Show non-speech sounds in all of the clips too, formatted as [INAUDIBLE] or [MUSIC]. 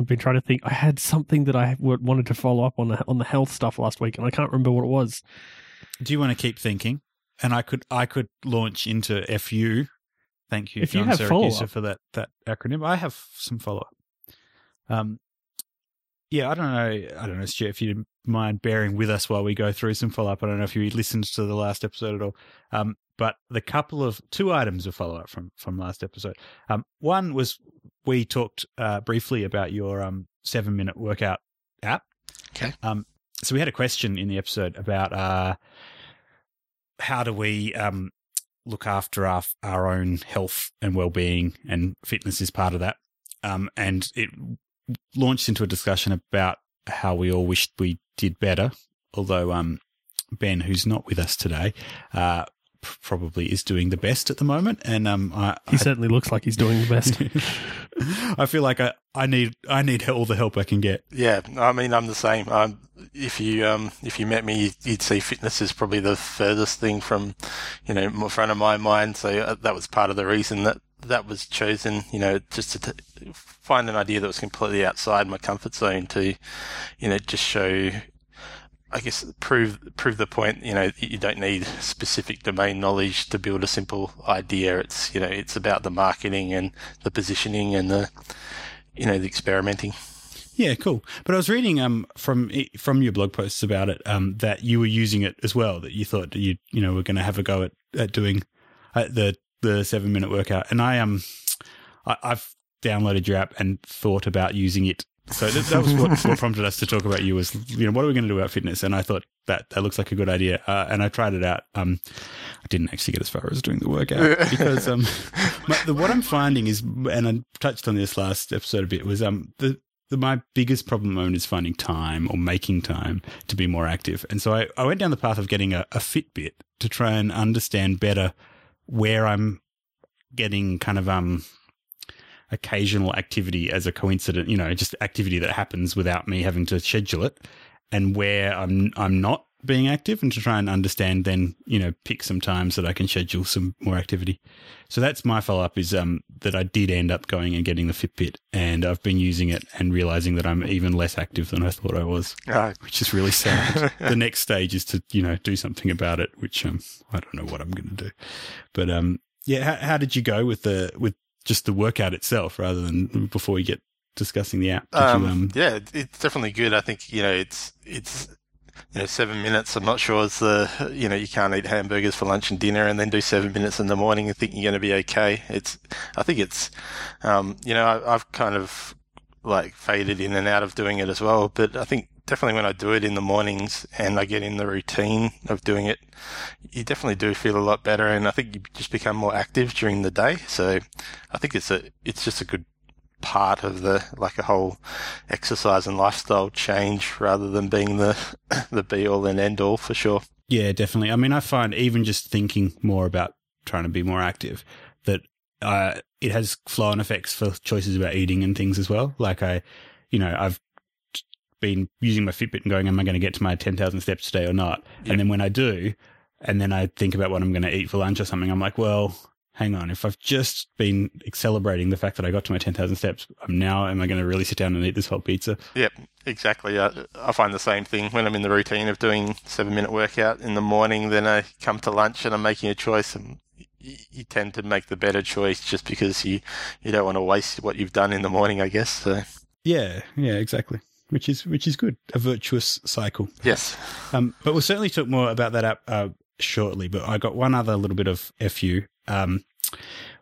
I've been trying to think. I had something that I wanted to follow up on the on the health stuff last week, and I can't remember what it was. Do you want to keep thinking? And I could I could launch into FU. Thank you, If you John have Siracusa, for that that acronym. I have some follow up. Um, yeah, I don't know. I don't know, Stu, if you mind bearing with us while we go through some follow up. I don't know if you listened to the last episode at all. Um, but the couple of two items of follow up from from last episode. Um, one was we talked uh, briefly about your um seven minute workout app. Okay. Um, so we had a question in the episode about uh, how do we um look after our our own health and well being, and fitness is part of that. Um, and it launched into a discussion about how we all wished we did better. Although um, Ben, who's not with us today, uh, probably is doing the best at the moment, and um, I, He I certainly looks like he's doing the best. [LAUGHS] I feel like I, I need I need all the help I can get. Yeah, I mean, I'm the same. Um, if you um, if you met me, you'd see fitness is probably the furthest thing from, you know, in front of my mind. So uh, that was part of the reason that that was chosen. You know, just to t- find an idea that was completely outside my comfort zone to, you know, just show. I guess prove prove the point. You know, you don't need specific domain knowledge to build a simple idea. It's you know, it's about the marketing and the positioning and the, you know, the experimenting. Yeah, cool. But I was reading um from from your blog posts about it um that you were using it as well. That you thought you you know were going to have a go at, at doing uh, the the seven minute workout, and I um I, I've downloaded your app and thought about using it. So that, that was what, what prompted us to talk about you was you know what are we going to do about fitness? And I thought that that looks like a good idea, uh, and I tried it out. Um, I didn't actually get as far as doing the workout because um [LAUGHS] my, the, what I'm finding is, and I touched on this last episode a bit, was um the the, my biggest problem at the moment is finding time or making time to be more active. And so I, I went down the path of getting a, a Fitbit to try and understand better where I'm getting kind of um occasional activity as a coincident, you know, just activity that happens without me having to schedule it, and where I'm I'm not being active, and to try and understand then, you know, pick some times that I can schedule some more activity. So that's my follow up is um that I did end up going and getting the Fitbit, and I've been using it and realizing that I'm even less active than I thought I was, Uh, which is really sad. [LAUGHS] the next stage is to you know do something about it, which um I don't know what I'm going to do, but um yeah, how, how did you go with the with just the workout itself rather than before we get discussing the app? Um, you, um, yeah, it's definitely good. I think you know it's it's you know seven minutes. I'm not sure it's the you know you can't eat hamburgers for lunch and dinner and then do seven minutes in the morning and think you're going to be okay. It's I think it's um, you know I, I've kind of like faded in and out of doing it as well, but I think definitely when I do it in the mornings and I get in the routine of doing it, you definitely do feel a lot better, and I think you just become more active during the day. So I think it's a it's just a good part of the like a whole exercise and lifestyle change rather than being the [COUGHS] the be all and end all for sure. Yeah, definitely. I mean, I find even just thinking more about trying to be more active that uh, it has flow on effects for choices about eating and things as well. Like I, you know, I've been using my Fitbit and going, am I going to get to my 10,000 steps today or not? Yep. And then when I do, and then I think about what I'm going to eat for lunch or something, I'm like, well, hang on. If I've just been celebrating the fact that I got to my 10,000 steps, I'm now, am I going to really sit down and eat this whole pizza? Yep, exactly. I, I find the same thing when I'm in the routine of doing seven minute workout in the morning. Then I come to lunch and I'm making a choice, and you, you tend to make the better choice just because you you don't want to waste what you've done in the morning. I guess. So Yeah, yeah, exactly. Which is which is good. A virtuous cycle. yes. Um, but we'll certainly talk more about that app uh, shortly. But I got one other little bit of fu, um,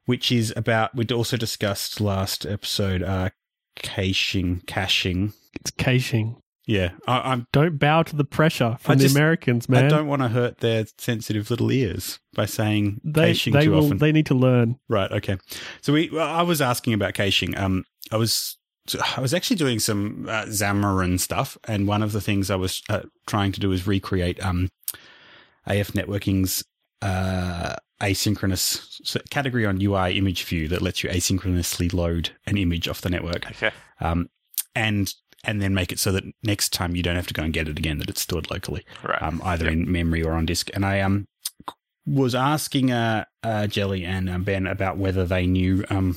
which is about we'd also discussed last episode uh, caching, caching. It's caching. Yeah, I, I'm. Don't bow to the pressure from I the just- Americans, man. I don't want to hurt their sensitive little ears by saying they caching they too will. often. They need to learn. Right. Okay. So we, well, I was asking about caching. Um, I was, I was actually doing some uh, Xamarin stuff, and one of the things I was uh, trying to do is recreate um, AF Networking's uh, asynchronous category on UI image view that lets you asynchronously load an image off the network, Okay. um, and and then make it so that next time you don't have to go and get it again; that it's stored locally Right. um, either Yep. in memory or on disk. And I um was asking uh, uh Jelly and um, Ben about whether they knew um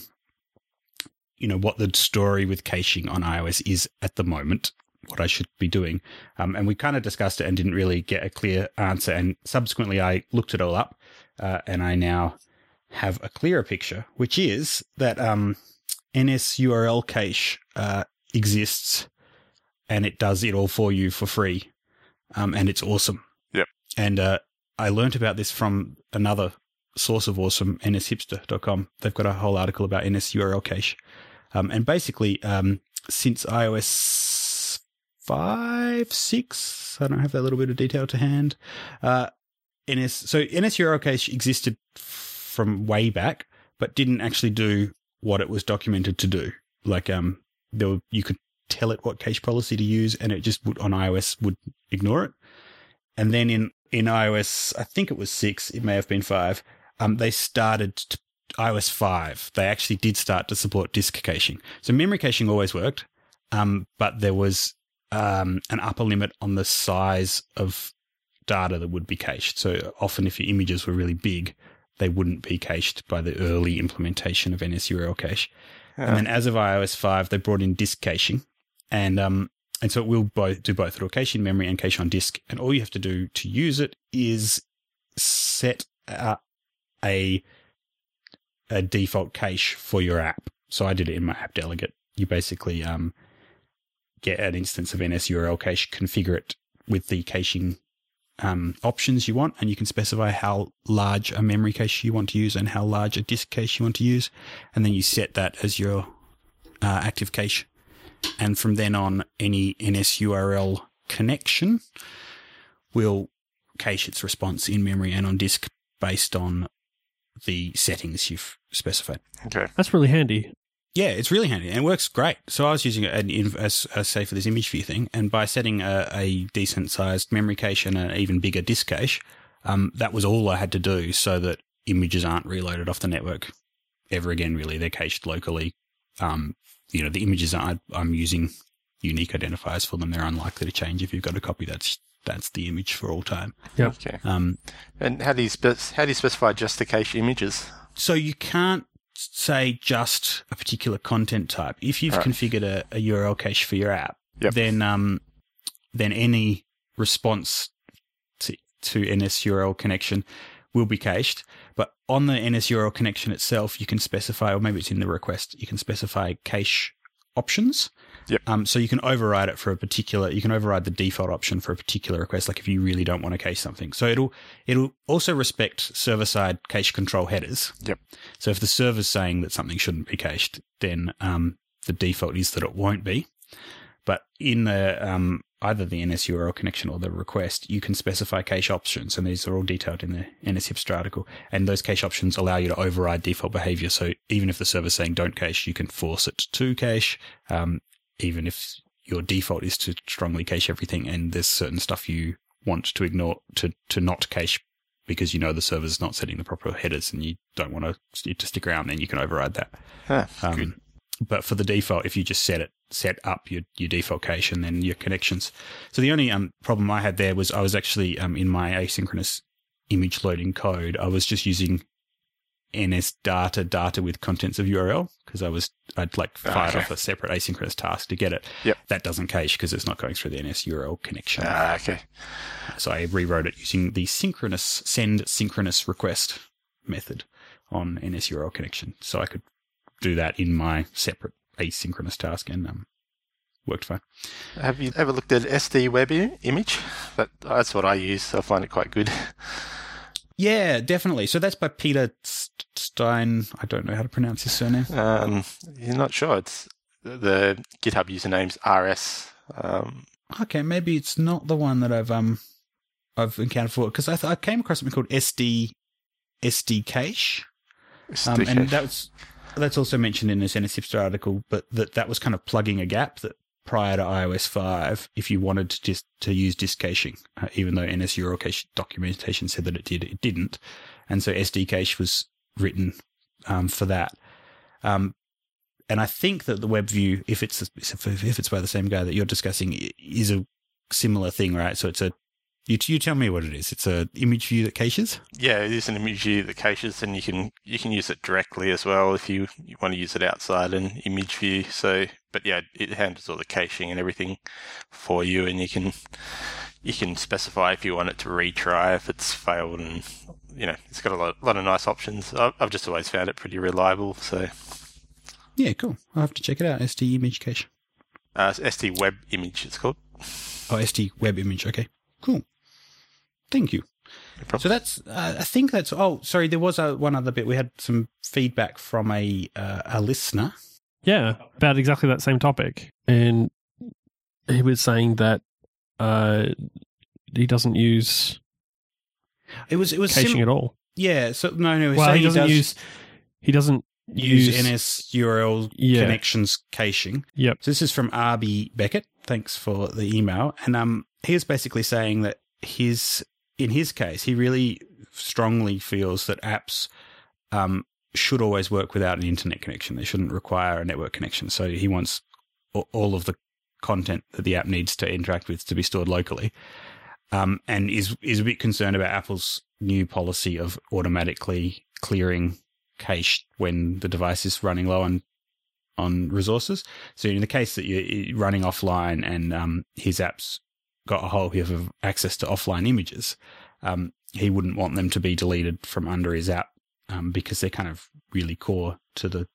you know, what the story with caching on iOS is at the moment, what I should be doing. Um, and we kind of discussed it and didn't really get a clear answer. And subsequently, I looked it all up, uh, and I now have a clearer picture, which is that um, NSURL cache uh, exists and it does it all for you for free. Um, and it's awesome. Yep. And uh, I learned about this from another source of awesome, nshipster.com. They've got a whole article about NSURL cache. Um, and basically, um, since iOS 5, 6, I don't have that little bit of detail to hand. Uh, NS, so NSURL cache existed from way back, but didn't actually do what it was documented to do. Like, um, there were, you could tell it what cache policy to use, and it just would on iOS would ignore it. And then in in iOS, I think it was six, it may have been five. Um, they started to, iOS five. They actually did start to support disk caching. So memory caching always worked, um, but there was um, an upper limit on the size of data that would be cached. So often, if your images were really big, they wouldn't be cached by the early implementation of NSURL cache. Yeah. And then as of iOS 5, they brought in disk caching. And um, and so it will both do both. It'll cache in memory and cache on disk. And all you have to do to use it is set uh, a a default cache for your app. So I did it in my app delegate. You basically um, get an instance of NSURL cache, configure it with the caching um, options you want, and you can specify how large a memory cache you want to use and how large a disk cache you want to use, and then you set that as your uh, active cache. And from then on, any NSURL connection will cache its response in memory and on disk based on the settings you've specified. Okay. That's really handy. Yeah, it's really handy and it works great. So I was using it in- as, as say for this image view thing, and by setting a, a decent sized memory cache and an even bigger disk cache, um, that was all I had to do so that images aren't reloaded off the network ever again. Really, they're cached locally. Um, you know, the images are I'm using unique identifiers for them. They're unlikely to change if you've got a copy that's that's the image for all time. Yeah. Okay. Um, And how do you spec- how do you specify just the cache images? So you can't say just a particular content type. If you've Right. configured a, a URL cache for your app, Yep. then um, then any response to, to NSURL connection will be cached. But on the NSURL connection itself, you can specify, or maybe it's in the request, you can specify cache options. Yep. Um, so you can override it for a particular. You can override the default option for a particular request, like if you really don't want to cache something. So it'll it'll also respect server side cache control headers. Yep. So if the server's saying that something shouldn't be cached, then um, the default is that it won't be. But in the um, either the NSURL connection or the request, you can specify cache options, and these are all detailed in the NSHipster article. And those cache options allow you to override default behavior. So even if the server's saying don't cache, you can force it to cache. Um, even if your default is to strongly cache everything, and there's certain stuff you want to ignore to to not cache because you know the server's not setting the proper headers, and you don't want to, it to stick around, then you can override that. Huh, Um, but for the default, if you just set it, set up your, your default cache and then your connections. So the only um, problem I had there was I was actually um, in my asynchronous image loading code, I was just using NS data data with contents of URL because I was I'd like Ah, fired okay. off a separate asynchronous task to get it. Yep. That doesn't cache because it's not going through the NS URL connection. Ah, okay. So I rewrote it using the synchronous send synchronous request method on NS URL connection. So I could do that in my separate asynchronous task and um, worked fine. Have you ever looked at SD Web image? That, that's what I use. I find it quite good. Yeah, definitely. So that's by Peter Stein. I don't know how to pronounce his surname. Um, you're not sure. It's the GitHub username's RS. Um, Okay, maybe it's not the one that I've um I've encountered for because I th- I came across something called SD SD cache. Um, and that's that's also mentioned in this NSHipster article, but that that was kind of plugging a gap that prior to iOS five, if you wanted to just to use disk caching, uh, even though NSURL cache documentation said that it did, it didn't, and so SD cache was written um, for that. Um, and I think that the WebView, if it's if it's by the same guy that you're discussing, is a similar thing, right? So it's a You, you tell me what it is. It's a image view that caches. Yeah, it is an image view that caches, and you can you can use it directly as well if you, you want to use it outside an image view. So, but yeah, it handles all the caching and everything for you, and you can you can specify if you want it to retry if it's failed, and you know it's got a lot, lot of nice options. I've, I've just always found it pretty reliable. So, Yeah, cool. I'll have to check it out. SD image cache. uh, SD Web Image, it's called. Oh, SD web image. Okay, cool. Thank you. No. So that's, uh, I think that's. Oh, sorry. There was a, one other bit. We had some feedback from a uh, a listener. Yeah, about exactly that same topic. And he was saying that uh, he doesn't use It was it was caching sim- at all. yeah. So no, no. Well, so he doesn't does use he doesn't use, use, NS URL Yeah. connections caching. Yep. So this is from RB Beckett. Thanks for the email. And um, he was basically saying that his in his case, he really strongly feels that apps um, should always work without an internet connection. They shouldn't require a network connection. So he wants all of the content that the app needs to interact with to be stored locally. Um, and is is a bit concerned about Apple's new policy of automatically clearing cache when the device is running low on on resources. So in the case that you're running offline and um, his app's got a whole heap of access to offline images, um, he wouldn't want them to be deleted from under his app um, because they're kind of really core to the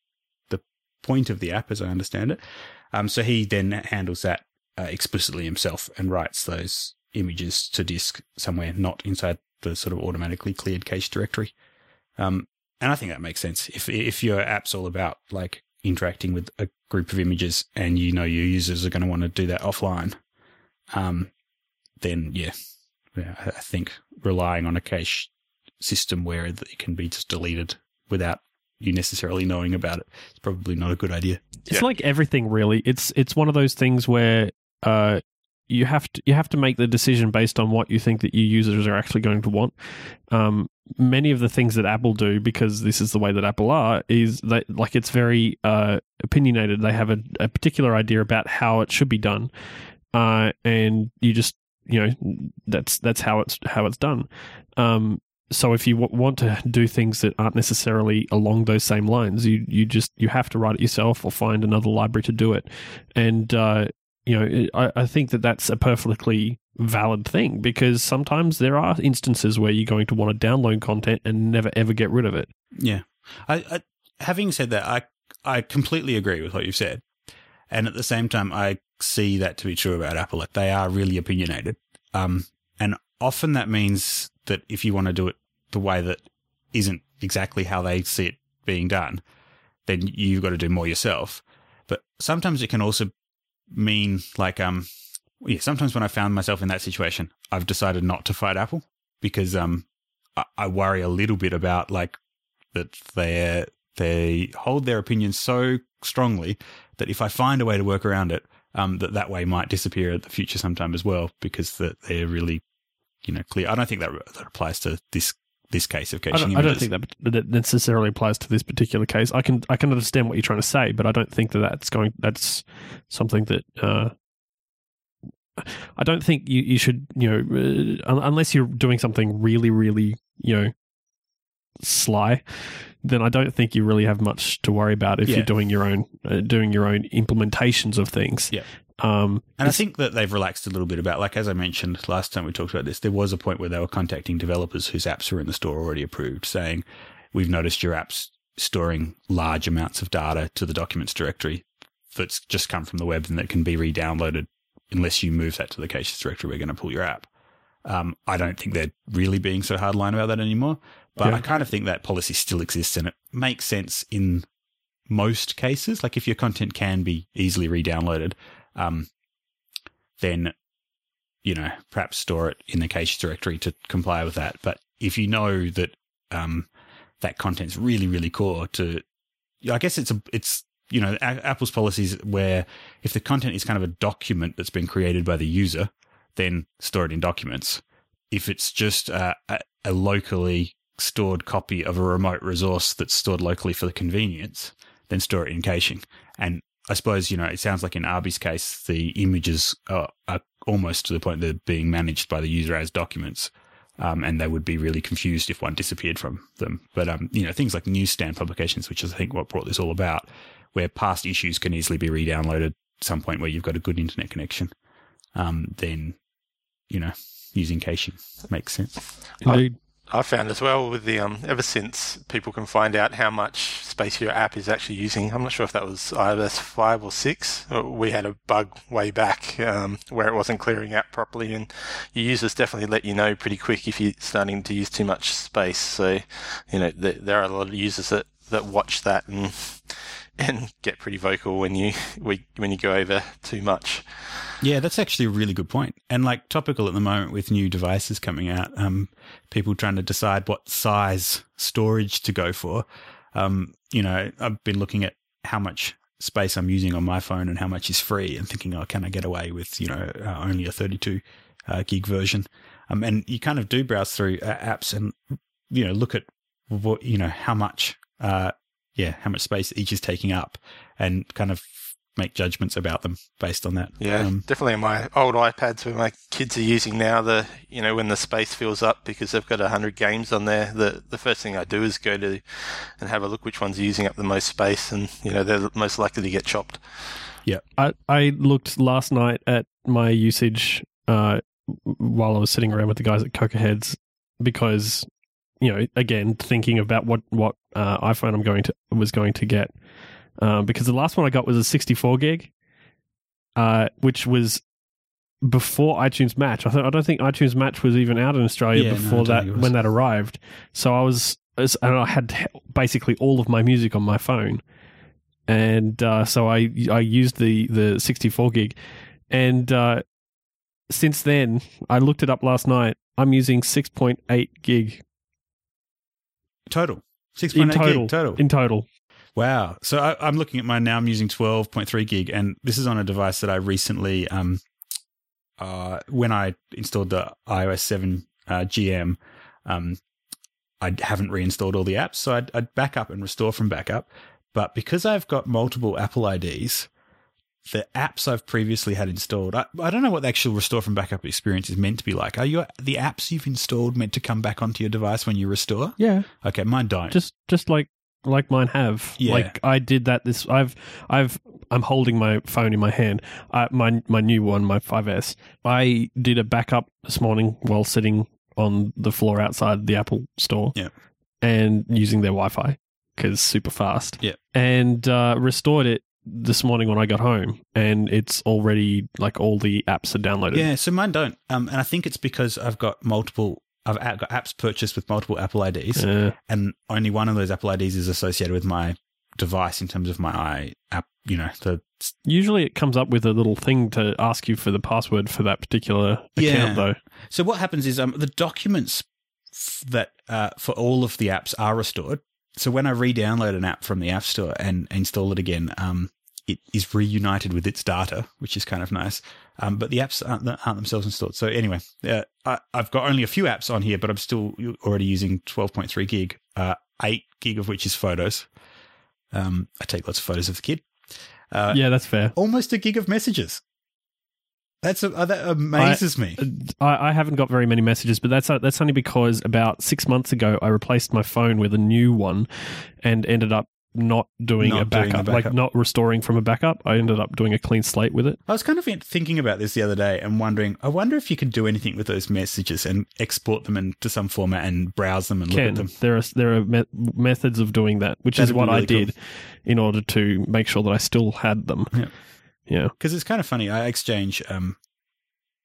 the point of the app, as I understand it. Um, so he then handles that uh, explicitly himself and writes those images to disk somewhere, not inside the sort of automatically cleared cache directory. Um, and I think that makes sense. If if your app's all about like interacting with a group of images, and you know your users are going to want to do that offline, um, then yeah, yeah, I I think relying on a cache system where it can be just deleted without you necessarily knowing about it. it is probably not a good idea. It's Yeah. like everything really. It's it's one of those things where uh you have to you have to make the decision based on what you think that your users are actually going to want. Um, many of the things that Apple do, because this is the way that Apple are, is that like it's very uh, opinionated. They have a, a particular idea about how it should be done, uh, and you just you know that's that's how it's how it's done. Um, so if you w- want to do things that aren't necessarily along those same lines, you you just you have to write it yourself or find another library to do it. And uh, you know, I, I think that that's a perfectly valid thing because sometimes there are instances where you're going to want to download content and never ever get rid of it. Yeah. I, I having said that, I I completely agree with what you've said, and at the same time, I see that to be true about Apple. Like they are really opinionated, um, and often that means that if you want to do it the way that isn't exactly how they see it being done, then you've got to do more yourself. But sometimes it can also mean like um yeah, sometimes when I found myself in that situation, I've decided not to fight Apple because um I, I worry a little bit about like that they they hold their opinions so strongly that if I find a way to work around it, um, that that way might disappear at the future sometime as well because that they're really, you know, clear. I don't think that that applies to this this case of I caching don't, I don't think that that necessarily applies to this particular case. I can I can understand what you're trying to say, but I don't think that that's going that's something that. Uh, I don't think you, you should you know uh, unless you're doing something really really you know sly, then I don't think you really have much to worry about if Yeah. you're doing your own uh, doing your own implementations of things. Yeah. Um, And I think that they've relaxed a little bit about, like, as I mentioned last time we talked about this, there was a point where they were contacting developers whose apps were in the store already approved, saying, We've noticed your app's storing large amounts of data to the documents directory that's just come from the web and that can be re downloaded. Unless you move that to the caches directory, we're going to pull your app. Um, I don't think they're really being so hardline about that anymore, but Yeah. I kind of think that policy still exists and it makes sense in most cases. Like if your content can be easily re downloaded, um, then you know perhaps store it in the cache directory to comply with that. But if you know that um, that content's really really core to, I guess it's a it's you know Apple's policies where if the content is kind of a document that's been created by the user, then store it in documents. If it's just a, a locally stored copy of a remote resource that's stored locally for the convenience, then store it in caching. And I suppose, you know, it sounds like in Arby's case, the images are, are almost to the point they're being managed by the user as documents. Um, and they would be really confused if one disappeared from them. But um, you know, things like newsstand publications, which is I think what brought this all about, where past issues can easily be re-downloaded at some point where you've got a good internet connection, um, then you know, using caching makes sense. Indeed. I found as well with the um, ever since people can find out how much space your app is actually using. I'm not sure if that was iOS five or six. Uh, we had a bug way back um, where it wasn't clearing out properly, and your users definitely let you know pretty quick if you're starting to use too much space. So, you know, th- there are a lot of users that that watch that and and get pretty vocal when you when you go over too much. Yeah, that's actually a really good point. And like topical at the moment with new devices coming out, um, people trying to decide what size storage to go for. Um, you know, I've been looking at how much space I'm using on my phone and how much is free and thinking, oh, can I get away with, you know, uh, only a 32 uh, gig version? Um, and you kind of do browse through uh, apps and, you know, look at what, you know, how much, uh, yeah, how much space each is taking up and kind of make judgments about them based on that. Yeah, um, definitely on my old iPads where my kids are using now, the you know when the space fills up because they've got hundred games on there, the the first thing I do is go to and have a look which ones are using up the most space, and you know they're most likely to get chopped. Yeah, I I looked last night at my usage uh, while I was sitting around with the guys at CocoaHeads because you know again thinking about what what uh, iPhone I'm going to was going to get um, because the last one I got was a 64 gig, uh, which was before iTunes Match. I, th- I don't think iTunes Match was even out in Australia Yeah, before don't that think it was. when that arrived. So I was, and I had basically all of my music on my phone, and uh, so I I used the the 64 gig, and uh, since then I looked it up last night. I'm using 6.8 gig total. In 6.8 total. gig total. In total. Wow. So I, I'm looking at mine now. I'm using 12.3 gig, and this is on a device that I recently, um, uh, when I installed the iOS 7 uh, GM, um, I haven't reinstalled all the apps, so I'd, I'd back up and restore from backup. But because I've got multiple Apple IDs, the apps I've previously had installed, I, I don't know what the actual restore from backup experience is meant to be like. Are your the apps you've installed meant to come back onto your device when you restore? Yeah. Okay, mine don't. just just like like mine have Yeah. like i did that this i've i've i'm holding my phone in my hand I, my my new one my 5s i did a backup this morning while sitting on the floor outside the apple store Yeah. and using their wi-fi because super fast Yeah. and uh, restored it this morning when i got home and it's already like all the apps are downloaded Yeah, so mine don't. Um, and I think it's because I've got multiple. I've got apps purchased with multiple Apple IDs, Uh, and only one of those Apple IDs is associated with my device in terms of my i app. You know, the usually it comes up with a little thing to ask you for the password for that particular account Yeah. though so what happens is um the documents f- that uh, for all of the apps are restored. So when I re-download an app from the App Store and install it again, um, it is reunited with its data, which is kind of nice. Um, but the apps aren't, aren't themselves installed. So anyway, uh, I, I've got only a few apps on here, but I'm still already using 12.3 gig, uh, eight gig of which is photos. Um, I take lots of photos of the kid. Uh, yeah that's fair Almost a gig of messages. That's uh, that amazes me. I, I haven't got very many messages, but that's that's only because about six months ago I replaced my phone with a new one, and ended up not doing Not a doing backup, backup. like not restoring from a backup. I ended up doing a clean slate with it. I was kind of thinking about this the other day and wondering, I wonder if you could do anything with those messages and export them into some format and browse them and look Ken, at them. there are there are me- methods of doing that, which That'd is what I really cool. did in order to make sure that I still had them. Yeah. Yeah. Because it's kind of funny. I exchange, um,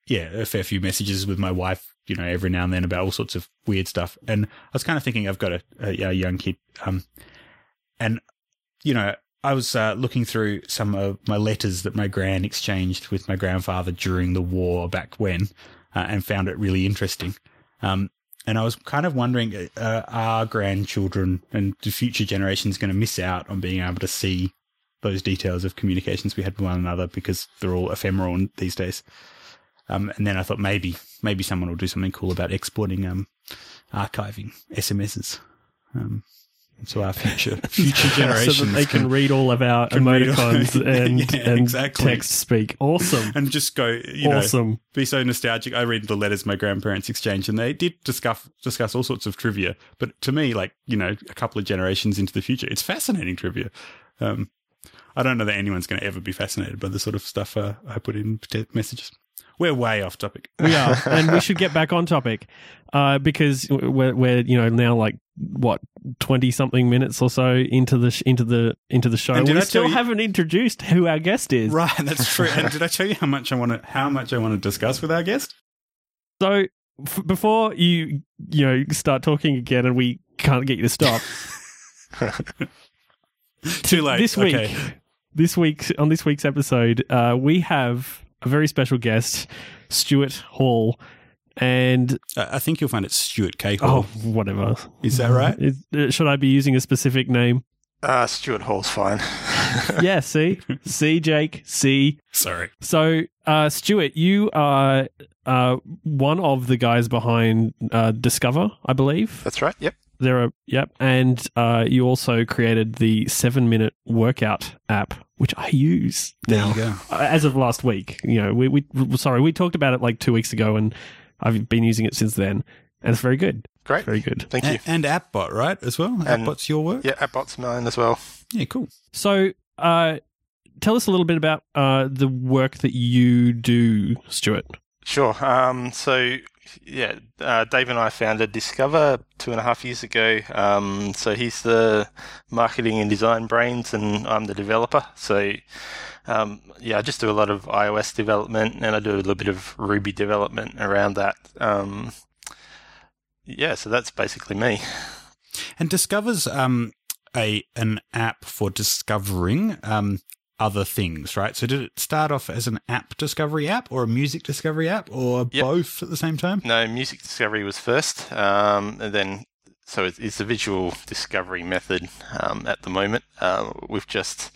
yeah, a fair few messages with my wife, you know, every now and then about all sorts of weird stuff. And I was kind of thinking, I've got a, a, a young kid, um, and you know, I was uh, looking through some of my letters that my gran exchanged with my grandfather during the war back when, uh, and found it really interesting. Um, and I was kind of wondering, uh, are grandchildren and the future generations going to miss out on being able to see those details of communications we had with one another because they're all ephemeral these days? Um, and then I thought maybe maybe someone will do something cool about exporting um, archiving SMSs. Um, So our future [LAUGHS] future generations so that they can, read all of our read all- emoticons and, [LAUGHS] Yeah, and exactly. text speak. Awesome. and just go, you know, awesome. be so nostalgic. I read the letters my grandparents exchanged, and they did discuss discuss all sorts of trivia. But to me, like you know, a couple of generations into the future, it's fascinating trivia. Um, I don't know that anyone's going to ever be fascinated by the sort of stuff uh, I put in messages. We're way off topic. We are, [LAUGHS] and we should get back on topic uh, because we're, we're you know now like what twenty something minutes or so into the sh- into the into the show. And did We I still you- haven't introduced who our guest is. Right, that's true. and [LAUGHS] did I tell you how much I want to how much I want to discuss with our guest? So f- before you you know start talking again, and we can't get you to stop [LAUGHS] Too late. this week. Okay. This week on this week's episode, uh, we have a very special guest, Stuart Hall, and I think you'll find it Stuart oh, Cahill. whatever. Is that right? Is, uh, should I be using a specific name? Uh, Stuart Hall's fine. [LAUGHS] [LAUGHS] yeah, see, see, Jake, see. Sorry. So, uh, Stuart, you are uh, one of the guys behind uh, Discovr, I believe. That's right. Yep. There are, yep, and uh, you also created the seven-minute workout app, which I use There now you go. uh, as of last week. You know, we we sorry, we talked about it like two weeks ago, and I've been using it since then, and it's very good, Great. very good. Thank you. And, and AppBot, right? As well. And- AppBot's your work. Yeah, AppBot's mine as well. Yeah, cool. So, uh, tell us a little bit about uh, the work that you do, Stuart. Sure. Um, so, yeah, uh, Dave and I founded Discovr two and a half years ago. Um, so he's the marketing and design brains, and I'm the developer. So, um, yeah, I just do a lot of iOS development, and I do a little bit of Ruby development around that. Um, yeah, so that's basically me. And Discovr's um a an app for discovering um other things, right? So did it start off as an app discovery app or a music discovery app or Yep. both at the same time? No, music discovery was first, um, and then so it's, it's a visual discovery method um, at the moment. Uh, we've just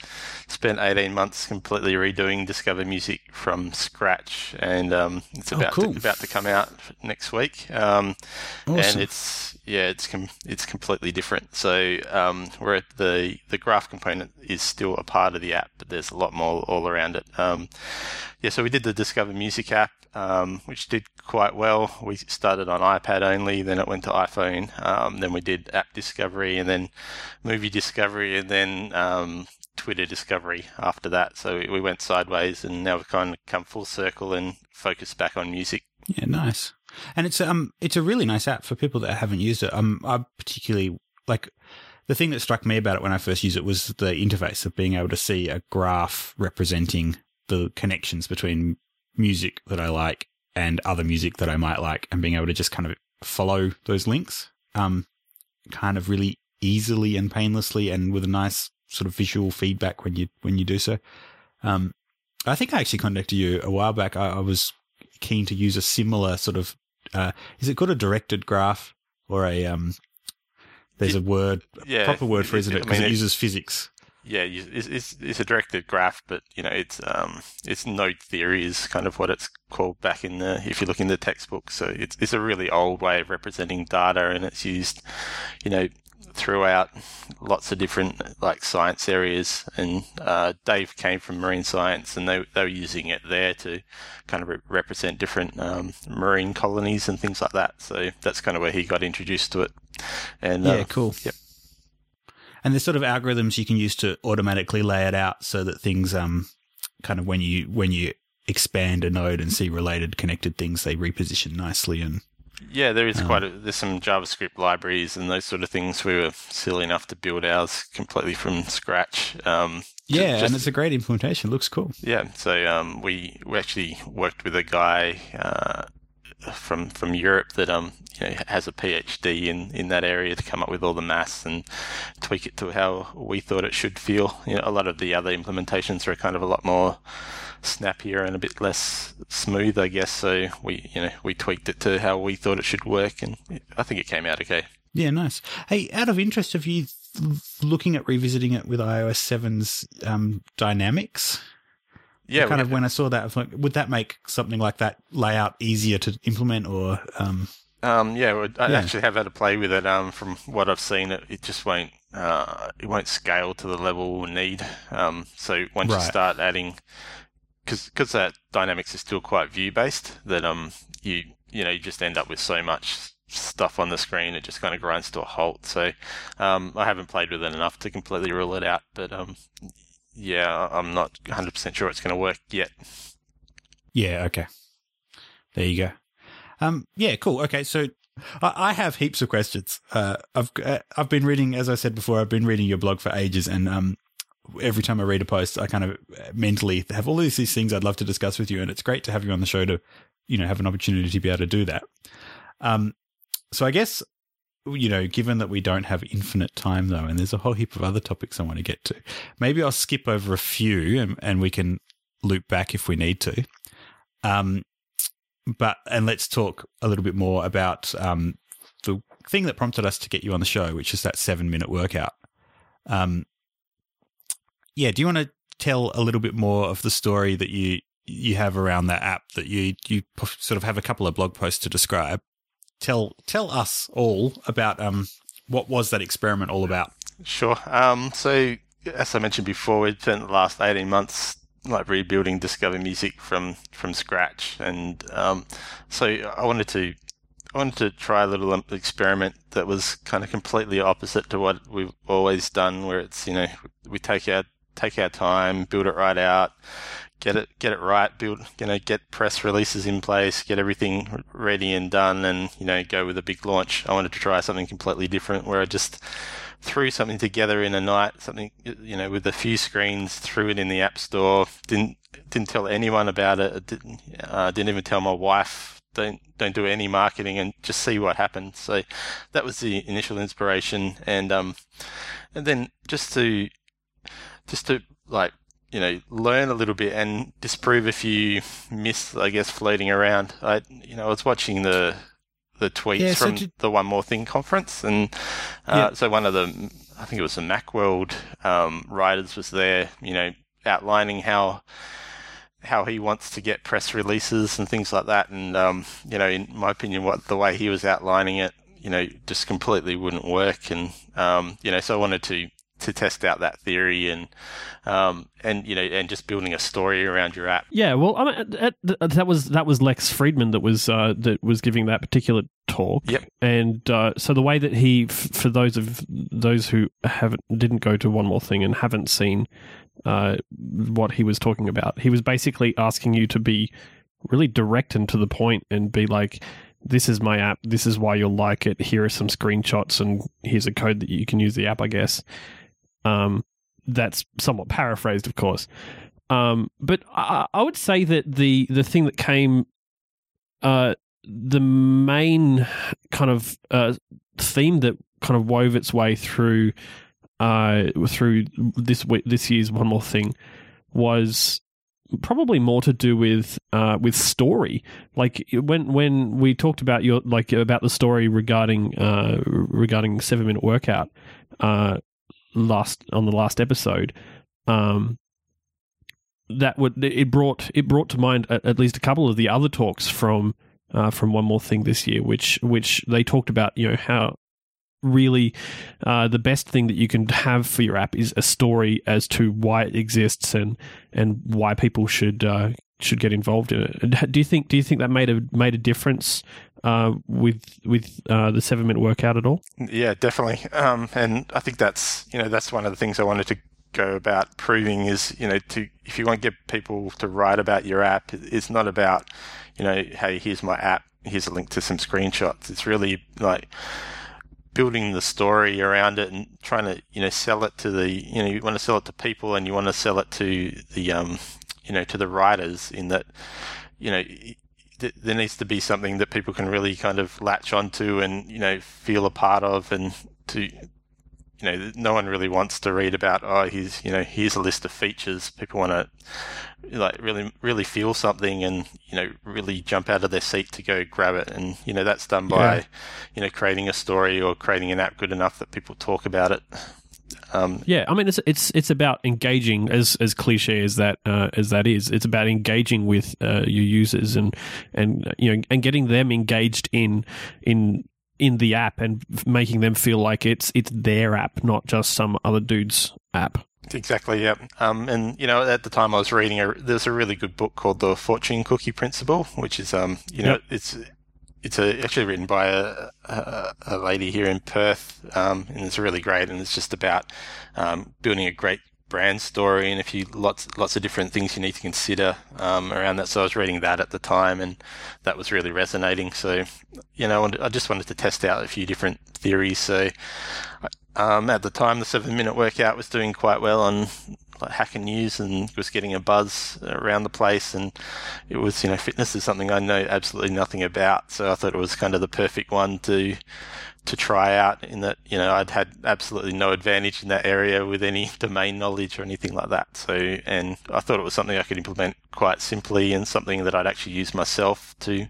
spent 18 months completely redoing Discovr Music from scratch, and um, it's Oh, about cool. to, about to come out next week. Um, Awesome. and it's yeah, it's com- it's completely different. So um, where the the graph component is still a part of the app, but there's a lot more all around it. Um, yeah, so we did the Discover Music app, um, which did quite well. We started on iPad only, then it went to iPhone. Um, then we did app discovery, and then movie discovery, and then um, Twitter discovery after that. So we went sideways, and now we've kind of come full circle and focused back on music. Yeah, nice. And it's um it's a really nice app for people that haven't used it. Um I particularly like the thing that struck me about it when I first used it was the interface of being able to see a graph representing the connections between music that I like and other music that I might like and being able to just kind of follow those links um kind of really easily and painlessly and with a nice sort of visual feedback when you when you do so. Um I think I actually contacted you a while back. I, I was keen to use a similar sort of uh, is it called a directed graph or a um there's a word Yeah, proper word for it, isn't it I because mean, it it- uses physics yeah, you- it's, it's it's a directed graph, but you know it's um it's node theory is kind of what it's called back in the if you look in the textbook. So it's it's a really old way of representing data, and it's used, you know, throughout lots of different like science areas. And uh, Dave came from marine science, and they they were using it there to kind of re- represent different um, marine colonies and things like that. So that's kind of where he got introduced to it. And yeah uh, cool yep. And there's sort of algorithms you can use to automatically lay it out so that things um kind of when you when you expand a node and see related connected things they reposition nicely and Yeah, there is Um, quite a, there's some JavaScript libraries and those sort of things. We were silly enough to build ours completely from scratch. Um, yeah and it's a great implementation looks cool yeah. So um, we we actually worked with a guy uh, from from Europe that um you know has a PhD in in that area to come up with all the maths and tweak it to how we thought it should feel. You know, a lot of the other implementations are kind of a lot more snappier and a bit less smooth, I guess. So we you know we tweaked it to how we thought it should work, and I think it came out okay. Yeah, nice. Hey, out of interest, have you looking at revisiting it with iOS 7's um, dynamics? Yeah, kind of when I saw that, I was like, would that make something like that layout easier to implement or, um, Um, yeah, I Yeah. actually have had a play with it. Um, from what I've seen, it, it just won't uh, it won't scale to the level we need. Um, so once you start adding, because because that dynamics is still quite view based, that um you you know you just end up with so much stuff on the screen it just kind of grinds to a halt. So um, I haven't played with it enough to completely rule it out, but um yeah, I'm not 100% sure it's going to work yet. Yeah. Okay. There you go. Um. Yeah. Cool. Okay. So I, have heaps of questions. Uh. I've uh, I've been reading, as I said before, I've been reading your blog for ages, and um. Every time I read a post, I kind of mentally have all these, these things I'd love to discuss with you, and it's great to have you on the show to, you know, have an opportunity to be able to do that. Um, so I guess, you know, given that we don't have infinite time though, and there's a whole heap of other topics I want to get to, maybe I'll skip over a few and, and we can loop back if we need to. Um, but and let's talk a little bit more about um, the thing that prompted us to get you on the show, which is that seven minute workout. Um, yeah, do you want to tell a little bit more of the story that you you have around that app that you you sort of have a couple of blog posts to describe? Tell tell us all about um what was that experiment all about? Sure. Um, so, as I mentioned before, we've spent the last 18 months like rebuilding Discovr Music from from scratch, and um, so I wanted to I wanted to try a little um, experiment that was kind of completely opposite to what we've always done, where it's you know we take our take our time, build it right out, get it get it right, build you know get press releases in place, get everything ready and done, and you know go with a big launch. I wanted to try something completely different, where I just threw something together in a night, something you know with a few screens, threw it in the app store, didn't didn't tell anyone about it, didn't uh, didn't even tell my wife. Don't don't do any marketing and just see what happens. So that was the initial inspiration, and um, and then just to just to like you know learn a little bit and disprove a few myths, I guess, floating around. I you know I was watching the the tweets Yeah, so from did- the One More Thing conference, and uh, so one of the I think it was the MacWorld um, writers was there, you know, outlining how how he wants to get press releases and things like that. And um, you know, in my opinion, what the way he was outlining it, you know, just completely wouldn't work. And um, you know, so I wanted to to test out that theory and um, and you know, and just building a story around your app. Yeah, well, I mean, uh, uh, that was that was Lex Friedman that was uh, that was giving that particular talk. Yep. And uh, so the way that he, f- for those of those who haven't didn't go to one more thing and haven't seen uh, what he was talking about, he was basically asking you to be really direct and to the point and be like. This is my app. This is why you'll like it. Here are some screenshots, and here's a code that you can use the app. I guess. Um, that's somewhat paraphrased, of course. Um, but I, I would say that the the thing that came, uh, the main kind of uh, theme that kind of wove its way through, uh, through this this year's one more thing, was probably more to do with uh, with story. Like when when we talked about your like about the story regarding uh, regarding seven minute workout uh, last on the last episode. Um, that would it brought it brought to mind at, least a couple of the other talks from uh, from one more thing this year, which which they talked about you know how really uh, the best thing that you can have for your app is a story as to why it exists and and why people should uh, should get involved in it. Do you think do you think that made a made a difference uh, with with uh, the seven minute workout at all? Yeah, definitely. Um, and I think that's you know that's one of the things I wanted to go about proving is you know to if you want to get people to write about your app, it's not about you know hey here's my app, here's a link to some screenshots. It's really like building the story around it and trying to you know sell it to the you know you want to sell it to people and you want to sell it to the um you know to the writers in that you know th- there needs to be something that people can really kind of latch onto and you know feel a part of and to you know no one really wants to read about oh here's you know here's a list of features. People want to like really really feel something and you know really jump out of their seat to go grab it. And you know that's done by Yeah. you know creating a story or creating an app good enough that people talk about it um, Yeah, I mean it's it's it's about engaging as as cliche as that uh, as that is. It's about engaging with uh, your users and and you know and getting them engaged in in in the app and making them feel like it's it's their app, not just some other dude's app. Exactly, yeah. Um, and you know, at the time I was reading, a, there's a really good book called The Fortune Cookie Principle, which is, um, you know, Yep. it's it's a, actually written by a, a, a lady here in Perth, um, and it's really great. And it's just about um, building a great brand story and a few lots lots of different things you need to consider um, around that. So I was reading that at the time, and that was really resonating. So, you know, I just wanted to test out a few different theories. So. Um, at the time, the seven minute workout was doing quite well on like Hacker News and was getting a buzz around the place. And it was, you know, fitness is something I know absolutely nothing about. So I thought it was kind of the perfect one to to try out in that, you know, I'd had absolutely no advantage in that area with any [LAUGHS] domain knowledge or anything like that. So, and I thought it was something I could implement quite simply and something that I'd actually use myself to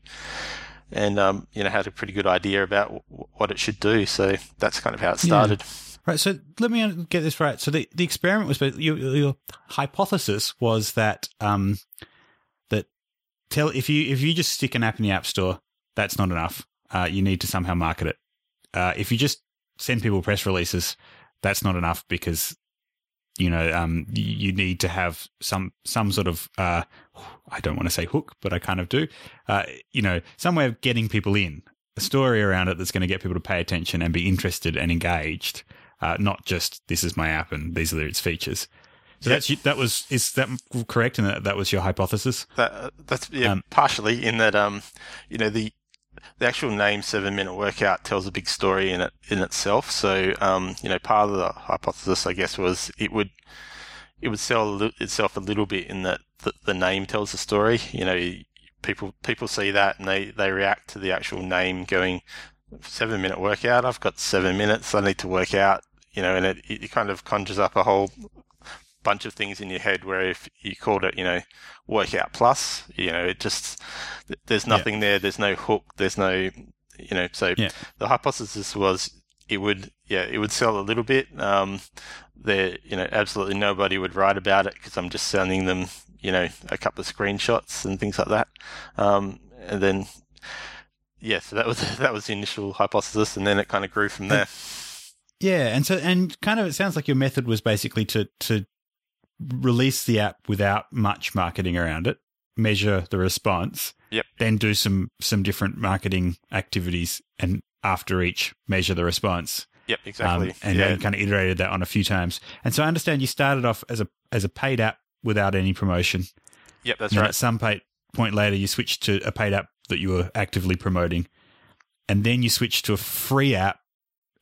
and um, you know had a pretty good idea about w- what it should do. So that's kind of how it started. Right. So let me get this right. So the, the experiment was, your, your hypothesis was that um, that tell if you if you just stick an app in the app store, that's not enough. Uh, you need to somehow market it. Uh, if you just send people press releases, that's not enough because you know um, you, you need to have some some sort of uh, I don't want to say hook, but I kind of do. Uh, you know, some way of getting people in, a story around it that's going to get people to pay attention and be interested and engaged. Uh, not just this is my app and these are its features. So Yeah. that's that was is that correct? And that, that was your hypothesis. That, that's yeah, Um, partially in that um, you know the the actual name seven minute workout tells a big story in it in itself. So um, you know part of the hypothesis I guess was it would it would sell itself a little bit in that the, the name tells the story. You know people people see that and they they react to the actual name going seven minute workout. I've got seven minutes. I need to work out. You know, and it, it kind of conjures up a whole bunch of things in your head where if you called it, you know, workout plus, you know, it just, th- there's Yeah. nothing there. There's no hook. There's no, you know, so Yeah. the hypothesis was it would, yeah, it would sell a little bit. Um, there, you know, absolutely nobody would write about it because I'm just sending them, you know, a couple of screenshots and things like that. Um, and then, yeah, so that was, [LAUGHS] that was the initial hypothesis and then it kind of grew from there. Yeah, and so and kind of it sounds like your method was basically to to release the app without much marketing around it, measure the response, Yep. then do some some different marketing activities, and after each measure the response, Yep, um, exactly. and yeah. then kind of iterated that on a few times. And so I understand you started off as a as a paid app without any promotion. Yep, that's and right. at some point later, you switched to a paid app that you were actively promoting, and then you switched to a free app,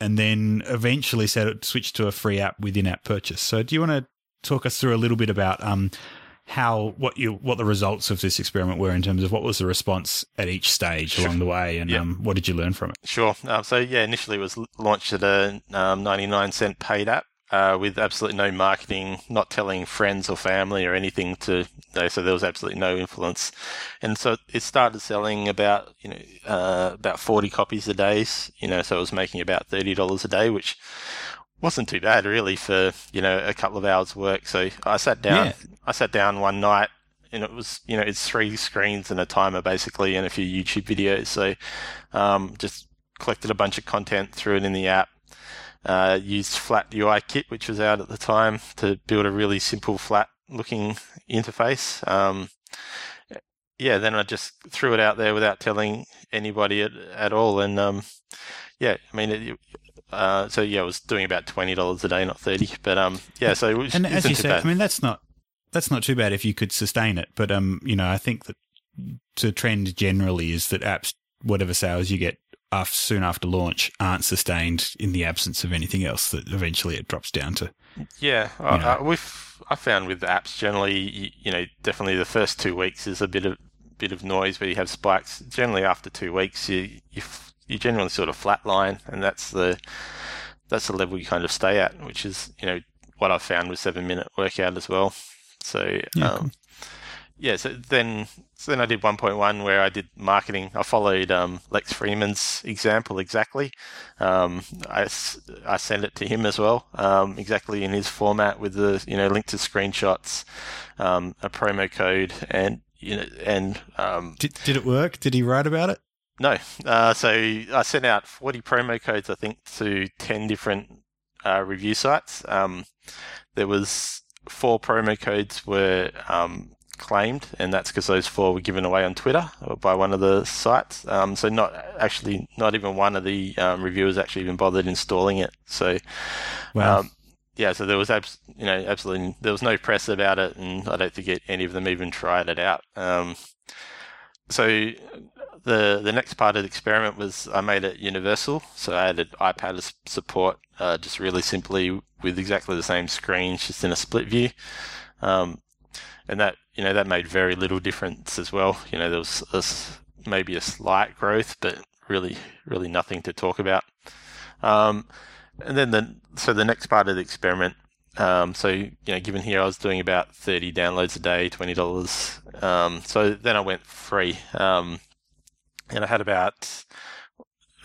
and then eventually set it switched to a free app with in-app purchase. So, do you want to talk us through a little bit about um, how what you what the results of this experiment were in terms of what was the response at each stage Sure. along the way, and um, what did you learn from it? Sure. Um, so yeah, initially it was launched at a um, 99 cent paid app uh, with absolutely no marketing, not telling friends or family or anything to. No, so there was absolutely no influence, and so it started selling about you know uh, about 40 copies a day. You know, so it was making about thirty dollars a day, which wasn't too bad really for you know a couple of hours work. So I sat down. Yeah. I sat down one night. And it was, you know, it's three screens and a timer basically, and a few YouTube videos. So, um, just collected a bunch of content, threw it in the app, uh, used Flat UI Kit, which was out at the time, to build a really simple, flat looking interface. Um, yeah, then I just threw it out there without telling anybody at, at all. And um, yeah, I mean, it, uh, so yeah, I was doing about twenty dollars a day, not thirty. But um, yeah, so it was, And as you say, bad. I mean that's not that's not too bad if you could sustain it. But um, you know, I think that the trend generally is that apps, whatever sales you get soon after launch, aren't sustained in the absence of anything else. That eventually it drops down to. Yeah, I, we've I found with apps generally, you, you know, definitely the first two weeks is a bit of bit of noise where you have spikes. Generally, after two weeks, you you f- you generally sort of flatline, and that's the that's the level you kind of stay at, which is you know what I've found with seven minute workout as well. So Yeah, um, cool. Yeah, so then so then I did 1.1 where I did marketing. I followed um, Lex Friedman's example exactly. Um, I, I sent it to him as well, um, exactly in his format with the you know link to screenshots, um, a promo code, and you know and um, Did, did it work? Did he write about it? No. Uh, so I sent out 40 promo codes, I think, to 10 different uh, review sites. Um, there was four promo codes were um, claimed, and that's because those four were given away on Twitter by one of the sites. Um, so not actually, not even one of the um, reviewers actually even bothered installing it. So, Wow. um, yeah, so there was abs- you know absolutely there was no press about it, and I don't think it, any of them even tried it out. Um, so the the next part of the experiment was I made it universal. So I added iPad support, uh, just really simply with exactly the same screen, just in a split view, um, and that you know that made very little difference as well. You know there was a maybe a slight growth, but really really nothing to talk about. Um, and then the so the next part of the experiment. Um, so you know, given here I was doing about thirty downloads a day, twenty dollars. Um, so then I went free, um, and I had about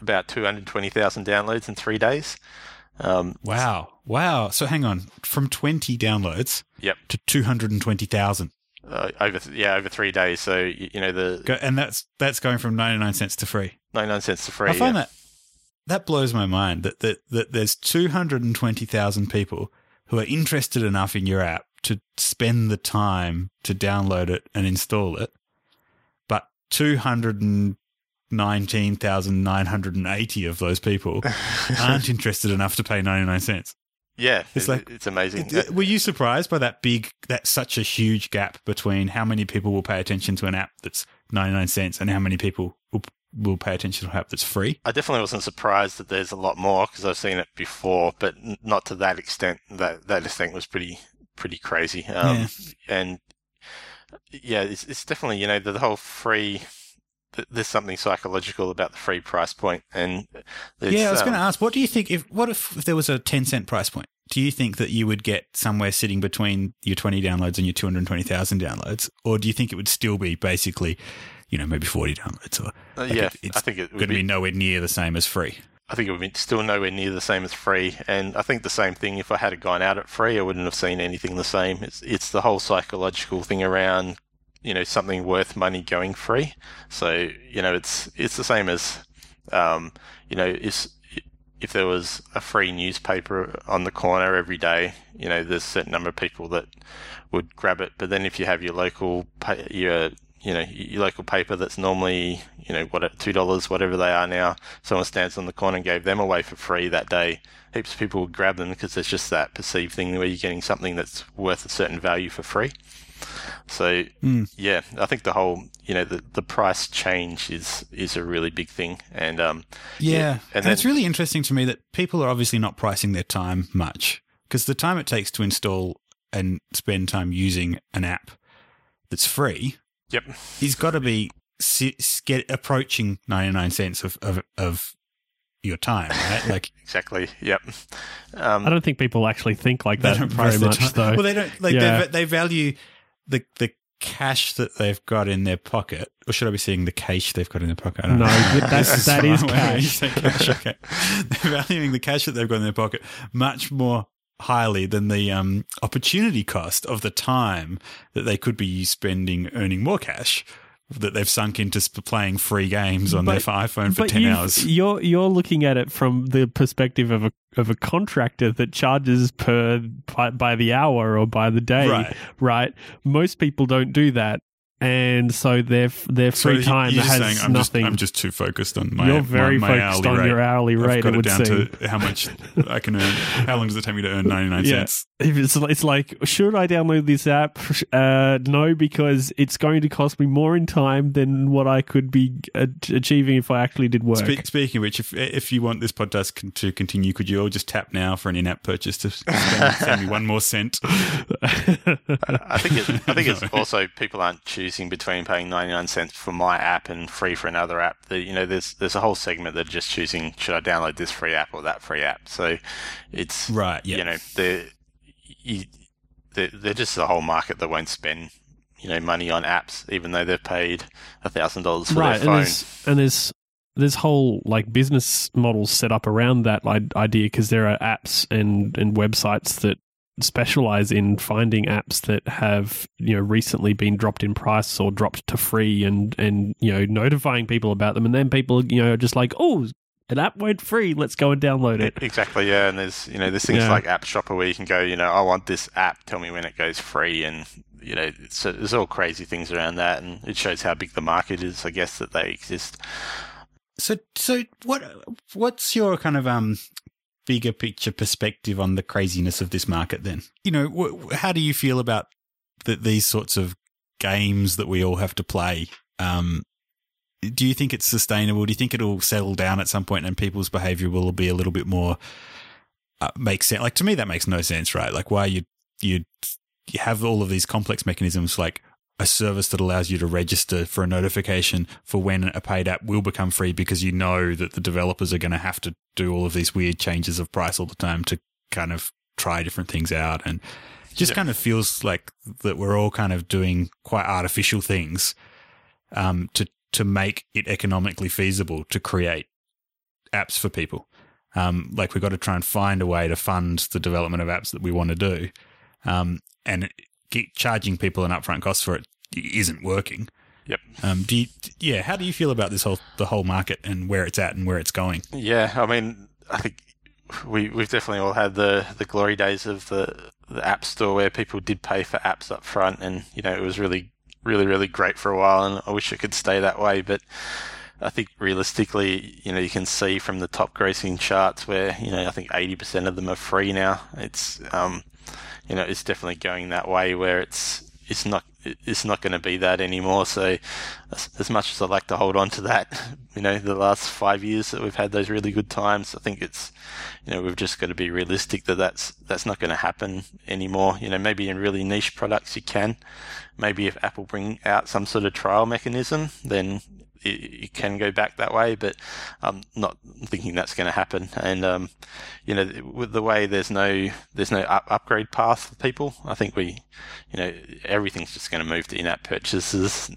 about two hundred twenty thousand downloads in three days. Um, wow. Wow. So hang on. From 20 downloads Yep. to 220,000. uh, over th- yeah over three days. So you, know the Go- And that's that's going from 99 cents to free. ninety nine cents to free. I find yeah. that that blows my mind that, that that there's 220,000 people who are interested enough in your app to spend the time to download it and install it, but 219,980 of those people [LAUGHS] aren't interested enough to pay 99 cents. yeah, It's it's, like- it's amazing. Were you surprised by that big, that such a huge gap between how many people will pay attention to an app that's 99 cents and how many people will, will pay attention to an app that's free? I definitely wasn't surprised that there's a lot more because I've seen it before, but not to that extent. That that extent was pretty pretty crazy. Um, Yeah. And yeah, it's, it's definitely you know the, the whole free. Th- There's something psychological about the free price point, and yeah, I was um, going to ask, what do you think if what if, if there was a 10 cent price point? Do you think that you would get somewhere sitting between your 20 downloads and your 220,000 downloads? Or do you think it would still be basically, you know, maybe 40 downloads or uh, like yeah, it- I think it would be be. nowhere near the same as free? I think it would be still nowhere near the same as free, and I think the same thing. If I had gone out at free, I wouldn't have seen anything the same. It's it's the whole psychological thing around, you know, something worth money going free. So you know, it's it's the same as, um, you know, if if there was a free newspaper on the corner every day, you know, there's a certain number of people that would grab it. But then if you have your local your you know your local paper that's normally you know what two dollars whatever they are now, someone stands on the corner and gave them away for free that day. Heaps of people would grab them because there's just that perceived thing where you're getting something that's worth a certain value for free. So Mm. yeah, I think the whole you know the, the price change is is a really big thing, and um Yeah. and And, then- it's really interesting to me that people are obviously not pricing their time much because the time it takes to install and spend time using an app that's free yep is got to be si- get approaching 99 cents of, of, of your time, right? [LAUGHS] Like exactly yep um, I don't think people actually think like that very much, though. Well, they don't like Yeah. they, they value the the cash that they've got in their pocket, or should I be saying the cash they've got in their pocket? No, know. that- [LAUGHS] This that is cash. cash, okay. [LAUGHS] They're valuing the cash that they've got in their pocket much more highly than the um, opportunity cost of the time that they could be spending earning more cash that they've sunk into sp- playing free games on their iPhone for but 10 hours. [LAUGHS] You're you're looking at it from the perspective of a of a contractor that charges per by, by the hour or by the day, Right. right? Most people don't do that, and so their their free you- time you're has saying, I'm nothing. Just, I'm just too focused on my you're very my, my focused on rate. your hourly rate. I've rate. got It it down seem. to how much I can earn. How long does it take me to earn 99 Yeah. cents? It's it's like, should I download this app? Uh, no, because it's going to cost me more in time than what I could be uh, achieving if I actually did work. Spe- speaking of which, if if you want this podcast con- to continue, could you all just tap now for an in-app purchase to spend, send me one more cent? [LAUGHS] I think it, I think it's [LAUGHS] also people aren't choosing between paying 99 cents for my app and free for another app. The, you know, there's there's a whole segment that are just choosing should I download this free app or that free app. So it's Right. Yeah. you know they're, you, they're they're just a whole market that won't spend you know money on apps even though they've paid a thousand dollars for right, their and phone. there's and there's there's whole like business models set up around that idea because there are apps and and websites that specialize in finding apps that have you know recently been dropped in price or dropped to free and and you know notifying people about them. And then people you know are just like oh an app went free. Let's go and download it. Exactly yeah. And there's you know there's things Yeah. like app shopper where you can go you know i want this app. Tell me when it goes free. And you know so there's all crazy things around that and it shows how big the market is i guess that they exist. So, so what? What's your kind of um bigger picture perspective on the craziness of this market? Then, you know, wh- how do you feel about the, these sorts of games that we all have to play? Um, do you think it's sustainable? Do you think it'll settle down at some point and people's behavior will be a little bit more uh, make sense? Like to me, that makes no sense, right? Like why you you you have all of these complex mechanisms like a service that allows you to register for a notification for when a paid app will become free because you know that the developers are going to have to do all of these weird changes of price all the time to kind of try different things out and just Yeah. kind of feels like that we're all kind of doing quite artificial things um, to to make it economically feasible to create apps for people. Um, like we've got to try and find a way to fund the development of apps that we want to do, um, and charging people an upfront cost for it isn't working. Yep. Um, do you, yeah? How do you feel about this whole the whole market and where it's at and where it's going? Yeah, I mean, I think we we've definitely all had the the glory days of the the app store where people did pay for apps up front, and you know it was really really really great for a while, and I wish it could stay that way, but. I think realistically, you know, you can see from the top grossing charts where, you know, I think 80% of them are free now. It's, um, you know, it's definitely going that way where it's, it's not, it's not going to be that anymore. So as, as much as I like to hold on to that, [LAUGHS] you know, the last five years that we've had those really good times, I think it's, you know, we've just got to be realistic that that's, that's not going to happen anymore. You know, maybe in really niche products you can. Maybe if Apple bring out some sort of trial mechanism, then it, it can go back that way, but I'm not thinking that's going to happen. And um, you know, with the way there's no there's no up- upgrade path for people, I think we, you know, everything's just going to move to in-app purchases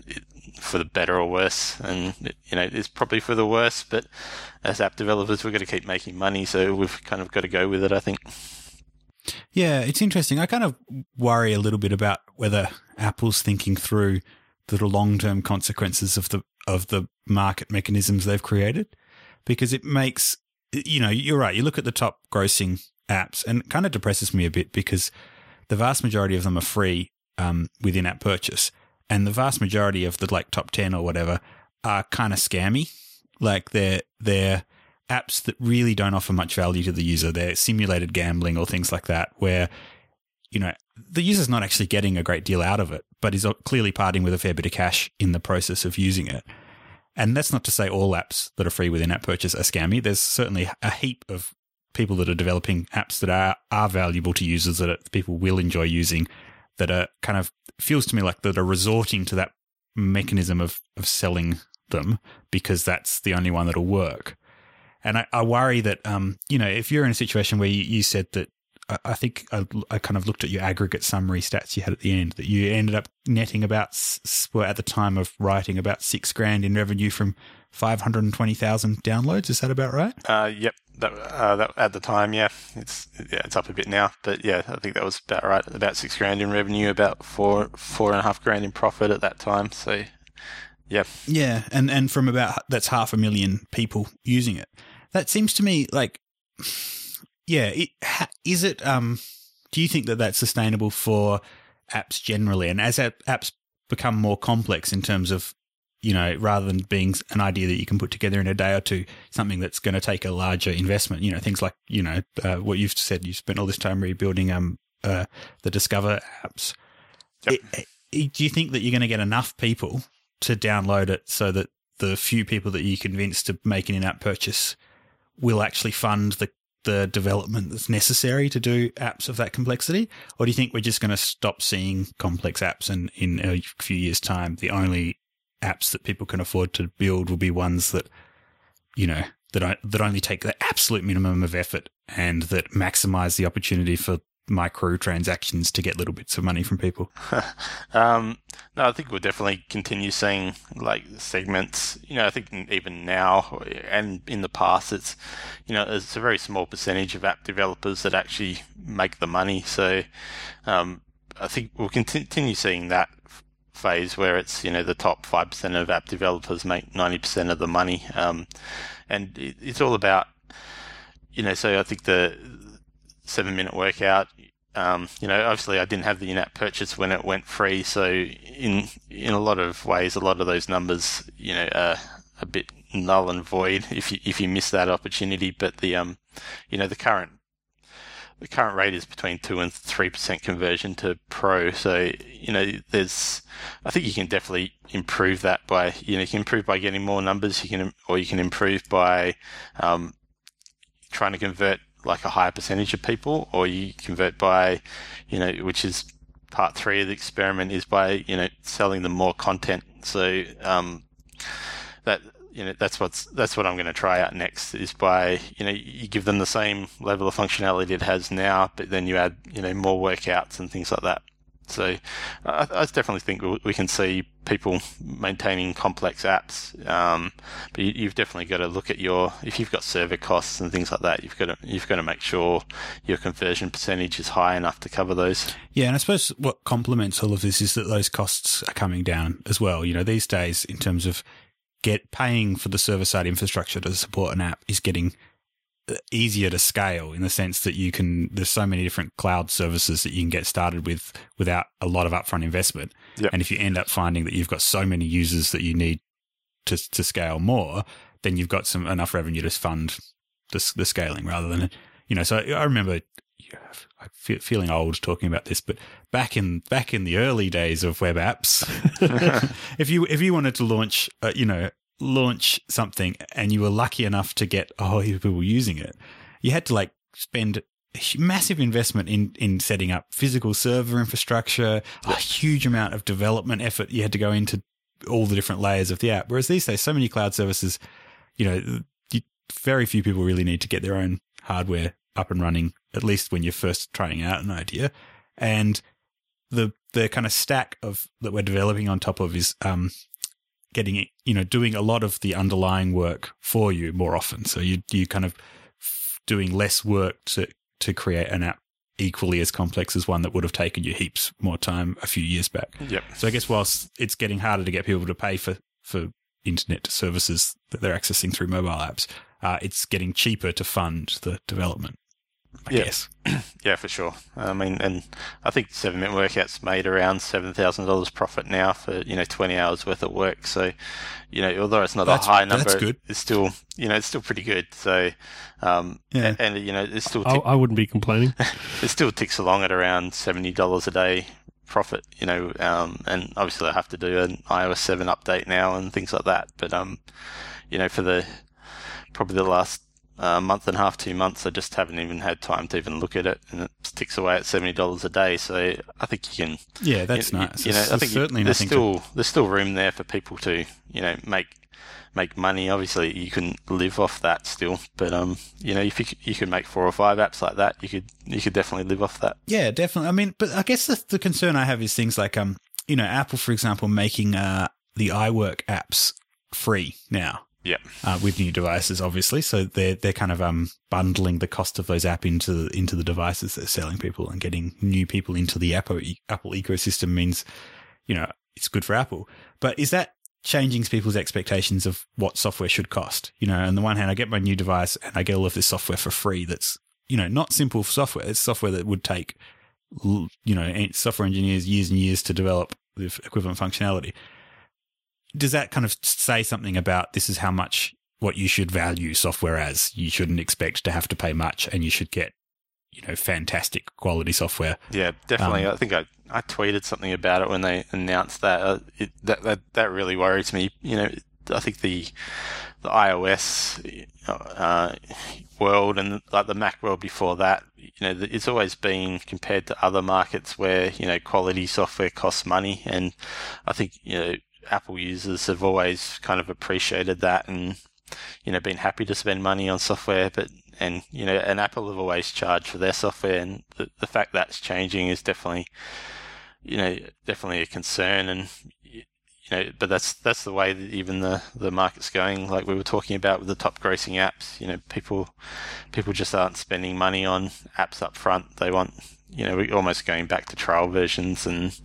for the better or worse. And you know, it's probably for the worse, but as app developers, we're going to keep making money, so we've kind of got to go with it. I think. Yeah, it's interesting. I kind of worry a little bit about whether Apple's thinking through the long term consequences of the of the market mechanisms they've created, because it makes you know you're right. You look at the top grossing apps, and it kind of depresses me a bit because the vast majority of them are free um, with in app purchase, and the vast majority of the like top ten or whatever are kind of scammy. Like they're they're apps that really don't offer much value to the user. They're simulated gambling or things like that, where you know the user's not actually getting a great deal out of it, but is clearly parting with a fair bit of cash in the process of using it. And that's not to say all apps that are free with in-app purchase are scammy. There's certainly a heap of people that are developing apps that are are valuable to users that people will enjoy using. That are kind of feels to me like that are resorting to that mechanism of of selling them because that's the only one that'll work. And I, I worry that, um, you know, if you're in a situation where you, you said that, I, think I, I kind of looked at your aggregate summary stats you had at the end, that you ended up netting about, well, at the time of writing, about six grand in revenue from 520,000 downloads. Is that about right? Uh, yep. That, uh, that at the time, yeah, it's yeah, it's up a bit now, but yeah, I think that was about right. About six grand in revenue, about four four and a half grand in profit at that time. So, yeah, Yeah, and and from about that's half a million people using it. That seems to me like, yeah, it, is it? Um, do you think that that's sustainable for apps generally? And as apps become more complex in terms of, you know, rather than being an idea that you can put together in a day or two, something that's going to take a larger investment. You know, things like you know uh, what you've said. You spent all this time rebuilding um uh, the Discovr apps. Yep. It- it- do you think that you're going to get enough people to download it so that the few people that you convince to make an in-app purchase will actually fund the the development that's necessary to do apps of that complexity? Or do you think we're just going to stop seeing complex apps and in a few years time the only apps that people can afford to build will be ones that you know that that only take the absolute minimum of effort and that maximize the opportunity for microtransactions to get little bits of money from people? [LAUGHS] um, no, I think we'll definitely continue seeing like segments. You know, I think even now and in the past, it's you know it's a very small percentage of app developers that actually make the money. So um, I think we'll continue seeing that phase where it's you know the top five percent of app developers make ninety percent of the money, um, and it's all about you know. So I think the seven minute workout. Um, you know, obviously, I didn't have the in-app purchase when it went free, so in in a lot of ways, a lot of those numbers, you know, are a bit null and void if you if you miss that opportunity. But the um, you know, the current the current rate is between two and three percent conversion to pro. So you know, there's I think you can definitely improve that by you know you can improve by getting more numbers. You can or you can improve by um, trying to convert like a higher percentage of people, or you convert by, you know, which is part three of the experiment is by you know selling them more content. So um, that you know that's what's that's what I'm going to try out next is by you know you give them the same level of functionality it has now, but then you add you know more workouts and things like that. So I, I definitely think we can see people maintaining complex apps. Um, but you, have definitely got to look at your if you've got server costs and things like that. You've got to you've got to make sure your conversion percentage is high enough to cover those. Yeah, and I suppose what complements all of this is that those costs are coming down as well. You know, these days in terms of get paying for the server side infrastructure to support an app is getting easier to scale in the sense that you can there's so many different cloud services that you can get started with without a lot of upfront investment yep. and if you end up finding that you've got so many users that you need to to scale more then you've got some enough revenue to fund the, the scaling rather than you know so i remember I feel, feeling old talking about this, but back in back in the early days of web apps, [LAUGHS] [LAUGHS] if you if you wanted to launch, uh, you know, launch something and you were lucky enough to get a whole heap of people using it, you had to like spend massive investment in in setting up physical server infrastructure, a huge amount of development effort you had to go into all the different layers of the app. Whereas these days, so many cloud services, you know, you, very few people really need to get their own hardware up and running, at least when you're first trying out an idea. And the the kind of stack of that we're developing on top of is um, getting it, you know, doing a lot of the underlying work for you more often. So you you kind of doing less work to to create an app equally as complex as one that would have taken you heaps more time a few years back. Yep. So I guess whilst it's getting harder to get people to pay for for internet services that they're accessing through mobile apps, uh, it's getting cheaper to fund the development. I yeah. guess. [CLEARS THROAT] yeah, for sure. I mean, and I think Seven Minute Workouts made around seven thousand dollars profit now for you know twenty hours worth of work. So, you know, although it's not that's, a high number, it's still you know it's still pretty good. So, um, yeah. and, and you know it's still tick- I, I wouldn't be complaining. [LAUGHS] it still ticks along at around seventy dollars a day profit. You know, um, and obviously I have to do an iOS seven update now and things like that. But um, you know, for the probably the last a month and a half, two months. I just haven't even had time to even look at it, and it sticks away at seventy dollars a day. So I think you can. Yeah, that's you, nice. You know, I think certainly there's still to... there's still room there for people to you know make make money. Obviously, you can live off that still, but um, you know, if you you could make four or five apps like that, you could you could definitely live off that. Yeah, definitely. I mean, but I guess the, the concern I have is things like um, you know, Apple, for example, making uh the iWork apps free now. Yeah. Uh, with new devices, obviously, so they're they're kind of um bundling the cost of those app into into the devices they're selling people and getting new people into the Apple Apple ecosystem means, you know, it's good for Apple. But is that changing people's expectations of what software should cost? You know, on the one hand, I get my new device and I get all of this software for free. That's you know not simple software. It's software that would take you know software engineers years and years to develop the equivalent functionality does that kind of say something about this is how much what you should value software as? You shouldn't expect to have to pay much, and you should get you know fantastic quality software. Yeah, definitely. Um, I think I I tweeted something about it when they announced that. Uh, it, that that that really worries me. You know, I think the the iOS uh, world and like the Mac world before that, you know, it's always been compared to other markets where you know quality software costs money, and I think you know Apple users have always kind of appreciated that and you know been happy to spend money on software. But and you know, and Apple have always charged for their software, and the, the fact that's changing is definitely, you know, definitely a concern, and you know, but that's that's the way that even the the market's going. Like we were talking about with the top grossing apps, you know, people people just aren't spending money on apps up front. They want, you know, we're almost going back to trial versions and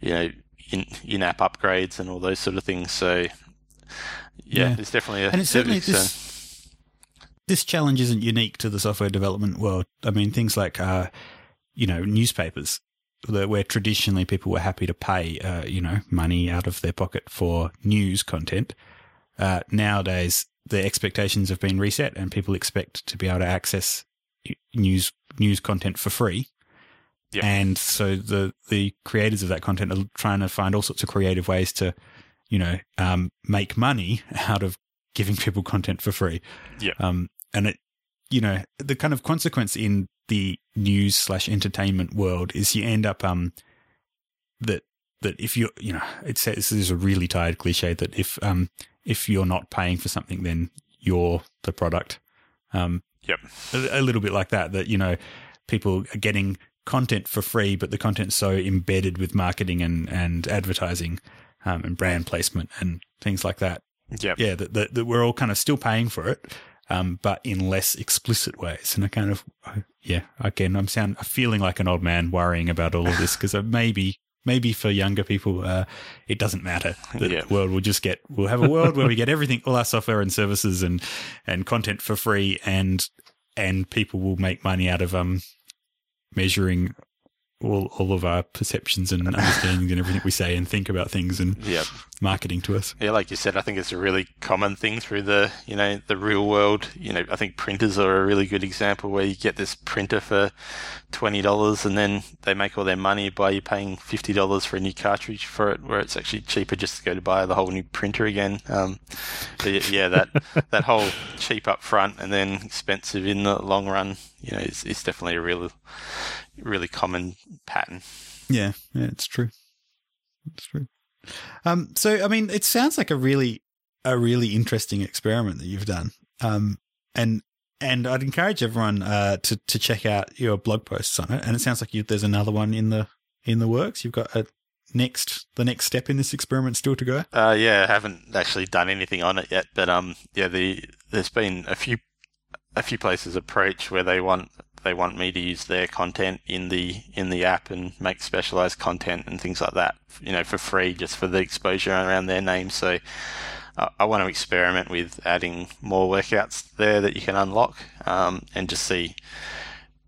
you know, in in app upgrades and all those sort of things. So yeah, Yeah. it's definitely a and it's certainly this this challenge isn't unique to the software development world. I mean, things like uh, you know newspapers, where traditionally people were happy to pay uh, you know money out of their pocket for news content. Uh, nowadays, the expectations have been reset, and people expect to be able to access news news content for free. And so the the creators of that content are trying to find all sorts of creative ways to, you know, um, make money [LAUGHS] out of giving people content for free. Yep. Um, and it, you know, the kind of consequence in the news slash entertainment world is you end up um that that if you you know it says this is a really tired cliche that if um if you're not paying for something then you're the product. Um, Yep. a, a little bit like that. That you know, people are getting content for free, but the content's so embedded with marketing and and advertising, um, and brand placement and things like that. Yep. Yeah, that, that that we're all kind of still paying for it, um, but in less explicit ways. And I kind of, I- yeah, again, I'm sound I'm feeling like an old man worrying about all of this [LAUGHS] because maybe. Maybe for younger people, uh, it doesn't matter. The Yeah. world will just get. We'll have a world where we get everything, all our software and services and and content for free, and and people will make money out of um measuring all all of our perceptions and understandings and everything we say and think about things and Yep. marketing to us. Yeah, like you said, I think it's a really common thing through the you know the real world. You know, I think printers are a really good example where you get this printer for twenty dollars, and then they make all their money by you paying fifty dollars for a new cartridge for it, where it's actually cheaper just to go to buy the whole new printer again. Um, but yeah, that [LAUGHS] that whole cheap up front and then expensive in the long run, you know, is, is definitely a real, really common pattern. Yeah, yeah, it's true. It's true. Um, so I mean, it sounds like a really a really interesting experiment that you've done. Um, and and I'd encourage everyone uh, to to check out your blog posts on it. And it sounds like you, there's another one in the in the works. You've got a next the next step in this experiment still to go. Uh, yeah, I haven't actually done anything on it yet, but um, yeah, the there's been a few a few places approach where they want they want me to use their content in the in the app and make specialized content and things like that, you know, for free just for the exposure around their name. So uh, I want to experiment with adding more workouts there that you can unlock um, and just see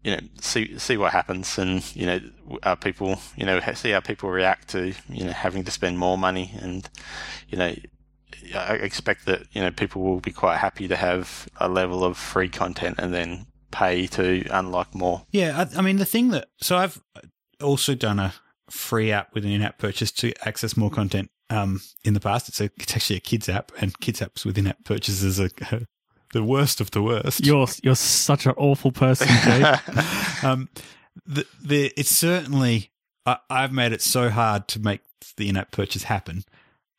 you know see see what happens and you know people you know see how people react to you know having to spend more money and you know I expect that you know people will be quite happy to have a level of free content and then pay to unlock more. Yeah, I, I mean the thing that so I've also done a free app with an in-app purchase to access more content. Um, in the past, it's a it's actually a kids app, and kids apps with in-app purchases are [LAUGHS] the worst of the worst. You're you're such an awful person, [LAUGHS] Jay. um, the, the it's certainly I, I've made it so hard to make the in-app purchase happen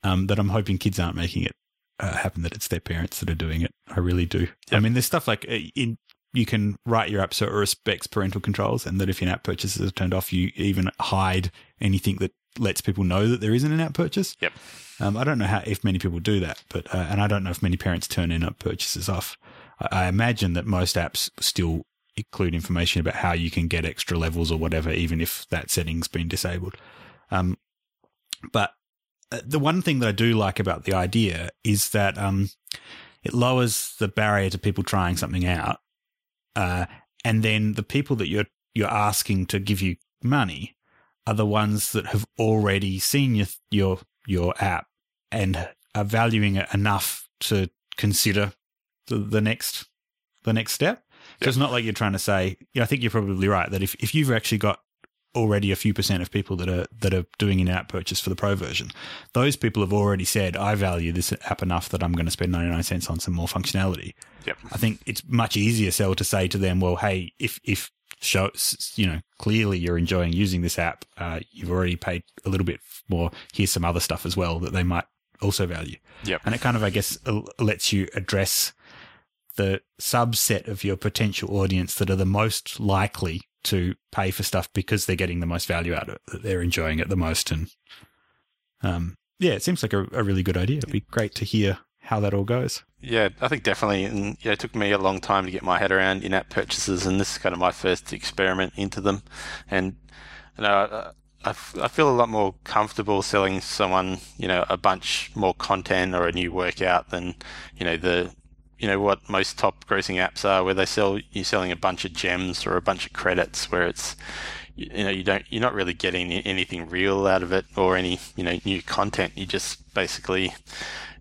um, that I'm hoping kids aren't making it uh, happen. That it's their parents that are doing it. I really do. I mean, there's stuff like uh, in you can write your app so it respects parental controls, and that if in-app purchases are turned off, you even hide anything that lets people know that there isn't an in-app purchase. Yep. Um, I don't know how if many people do that, but uh, and I don't know if many parents turn in-app purchases off. I, I imagine that most apps still include information about how you can get extra levels or whatever, even if that setting's been disabled. Um, but uh, the one thing that I do like about the idea is that um, it lowers the barrier to people trying something out, uh, and then the people that you're you're asking to give you money are the ones that have already seen your your your app and are valuing it enough to consider the, the next the next step. So it's not like you're trying to say. Yeah, I think you're probably right that if, if you've actually got already a few percent of people that are that are doing an app purchase for the pro version, those people have already said, "I value this app enough that I'm going to spend 99 cents on some more functionality." Yep. I think it's much easier sell to say to them, "Well, hey, if if show you know clearly you're enjoying using this app, uh, you've already paid a little bit more. Here's some other stuff as well that they might also value." Yep. And it kind of, I guess, lets you address the subset of your potential audience that are the most likely to pay for stuff because they're getting the most value out of it, that they're enjoying it the most. And um, yeah, it seems like a, a really good idea. It'd be great to hear how that all goes. Yeah, I think definitely. And yeah, it took me a long time to get my head around in-app purchases, and this is kind of my first experiment into them. And you know, I, I feel a lot more comfortable selling someone, you know, a bunch more content or a new workout than, you know, the, you know, what most top grossing apps are, where they sell you're selling a bunch of gems or a bunch of credits, where it's, you know, you don't, you're not really getting anything real out of it or any, you know, new content. You just basically,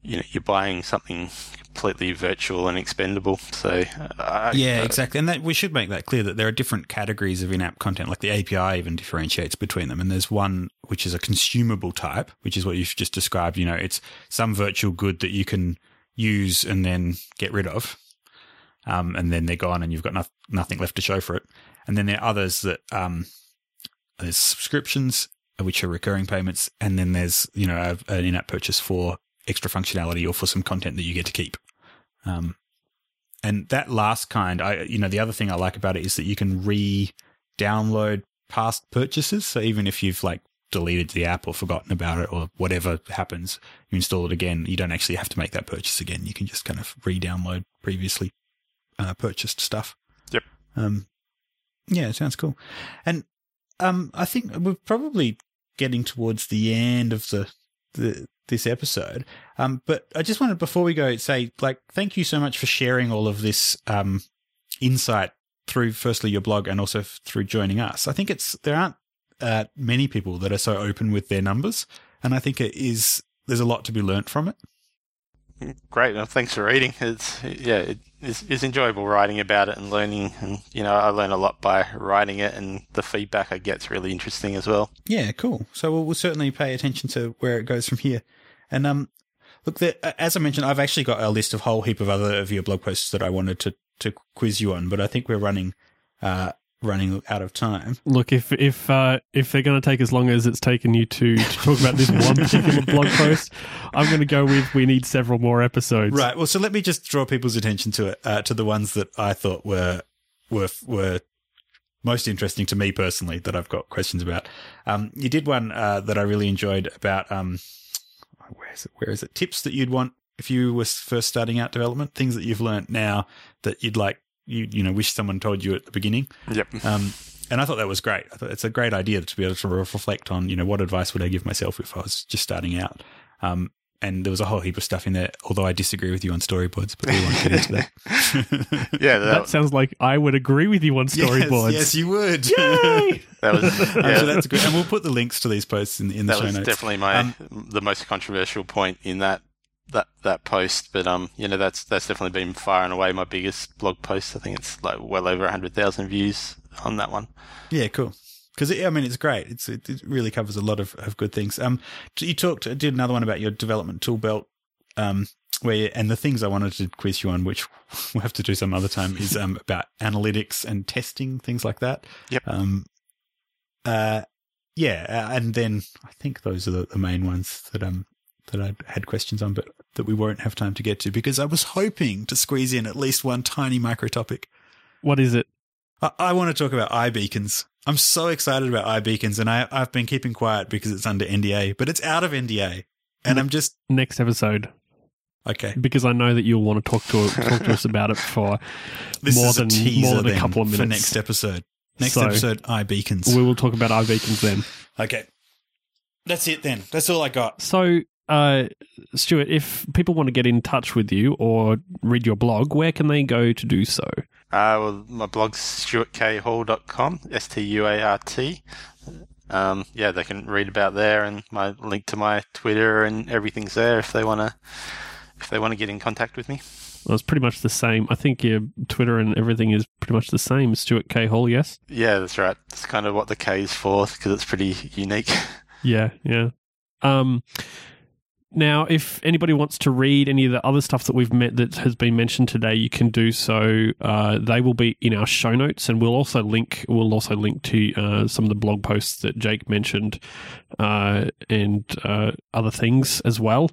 you know, you're buying something completely virtual and expendable. So uh, yeah, exactly. And that we should make that clear that there are different categories of in-app content. Like the API even differentiates between them. And there's one which is a consumable type, which is what you've just described. You know, it's some virtual good that you can use and then get rid of. Um, and then they're gone and you've got no- nothing left to show for it. And then there are others that um, there's subscriptions, which are recurring payments, and then there's you know an in-app purchase for extra functionality or for some content that you get to keep. Um, and that last kind, I you know the other thing I like about it is that you can re-download past purchases. So even if you've like deleted the app or forgotten about it or whatever happens, you install it again. You don't actually have to make that purchase again. You can just kind of re-download previously uh, purchased stuff. Yep. Um, yeah, it sounds cool. And um, I think we're probably getting towards the end of the the this episode. Um, but I just wanted before we go say like thank you so much for sharing all of this um, insight through firstly your blog and also through joining us. I think it's there aren't uh, many people that are so open with their numbers, and I think it is there's a lot to be learnt from it. [LAUGHS] Great, well, thanks for reading. It's yeah, it, it's, it's enjoyable writing about it and learning, and you know I learn a lot by writing it, and the feedback I get's really interesting as well. Yeah, cool. So we'll, we'll certainly pay attention to where it goes from here. And um, look, there, as I mentioned, I've actually got a list of whole heap of other of your blog posts that I wanted to to quiz you on, but I think we're running uh running out of time. Look, if if uh, if they're going to take as long as it's taken you to, to talk about this one particular blog [LAUGHS] post, I'm going to go with we need several more episodes. Right. Well, so let me just draw people's attention to it uh, to the ones that I thought were were were most interesting to me personally that I've got questions about. Um, you did one uh, that I really enjoyed about um, where is it? Where is it? Tips that you'd want if you were first starting out development. Things that you've learned now that you'd like you you know wish someone told you at the beginning. Yep. Um, and I thought that was great. I thought it's a great idea to be able to reflect on, you know, what advice would I give myself if I was just starting out. Um, and there was a whole heap of stuff in there. Although I disagree with you on storyboards, but we won't get into that. [LAUGHS] yeah, That that, sounds like I would agree with you on storyboards. Yes, yes, you would. Yay! [LAUGHS] that was Um, yeah, so that's good. And we'll put the links to these posts in, in the that show was notes. definitely my Um, the most controversial point in that that that post. But um, you know, that's that's definitely been far and away my biggest blog post. I think it's like well over hundred thousand views on that one. Yeah, cool. Because I mean, it's great. It's it, it really covers a lot of, of good things. Um, you talked did another one about your development tool belt. Um, where you- and the things I wanted to quiz you on, which [LAUGHS] we'll have to do some other time, is um about analytics and testing things like that. Yep. Um. Uh, yeah, uh, and then I think those are the, the main ones that um that I had questions on, but that we won't have time to get to because I was hoping to squeeze in at least one tiny micro topic. What is it? I, I want to talk about iBeacons. I'm so excited about iBeacons, and I, I've been keeping quiet because it's under NDA, but it's out of NDA, and I'm just Next episode, okay. because I know that you'll want to talk to talk to us about it for [LAUGHS] This more than a teaser more than a couple of minutes for next episode. Next So- episode, iBeacons. We will talk about iBeacons then. okay, that's it then. That's all I got. So, uh, Stuart, if people want to get in touch with you or read your blog, where can they go to do so? Uh, well, my blog's stuarthall.com, S T U A R T. Um, yeah, they can read about there, and my link to my Twitter and everything's there if they wanna if they want to get in contact with me. Well, it's pretty much the same. I think your Twitter and everything is pretty much the same. Stuart K Hall, yes. Yeah, that's right. That's kind of what the K is for because it's pretty unique. [LAUGHS] Yeah, yeah. Um, now, if anybody wants to read any of the other stuff that we've met that has been mentioned today, you can do so. Uh, they will be in our show notes, and we'll also link. We'll also link to uh, some of the blog posts that Jake mentioned uh, and uh, other things as well.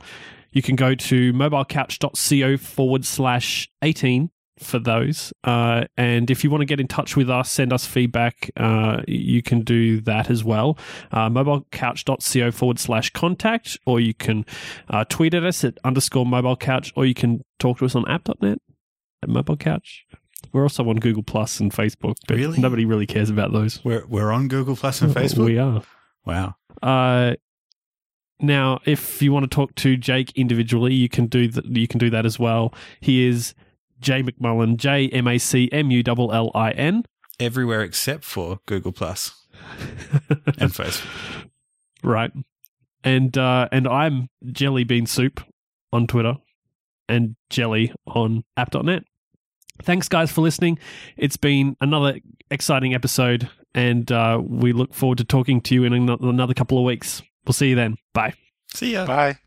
You can go to mobilecouch.co forward slash eighteen for those. Uh, and if you want to get in touch with us, send us feedback, uh, you can do that as well. Uh, mobilecouch.co forward slash contact, or you can uh, tweet at us at underscore mobilecouch, or you can talk to us on app.net at mobilecouch. We're also on Google Plus and Facebook, but Really? nobody really cares about those. We're we're on Google Plus and [LAUGHS] Facebook. We are. wow. Uh, now, if you want to talk to Jake individually, you can do th- you can do that as well. He is J MacMullin, J M A C M U L L I N. Everywhere except for Google Plus [LAUGHS] and Facebook. right? And uh, and I'm Jelly Bean Soup on Twitter and Jelly on app.net. Thanks, guys, for listening. It's been another exciting episode, and uh, we look forward to talking to you in another couple of weeks. We'll see you then. Bye. See ya. Bye.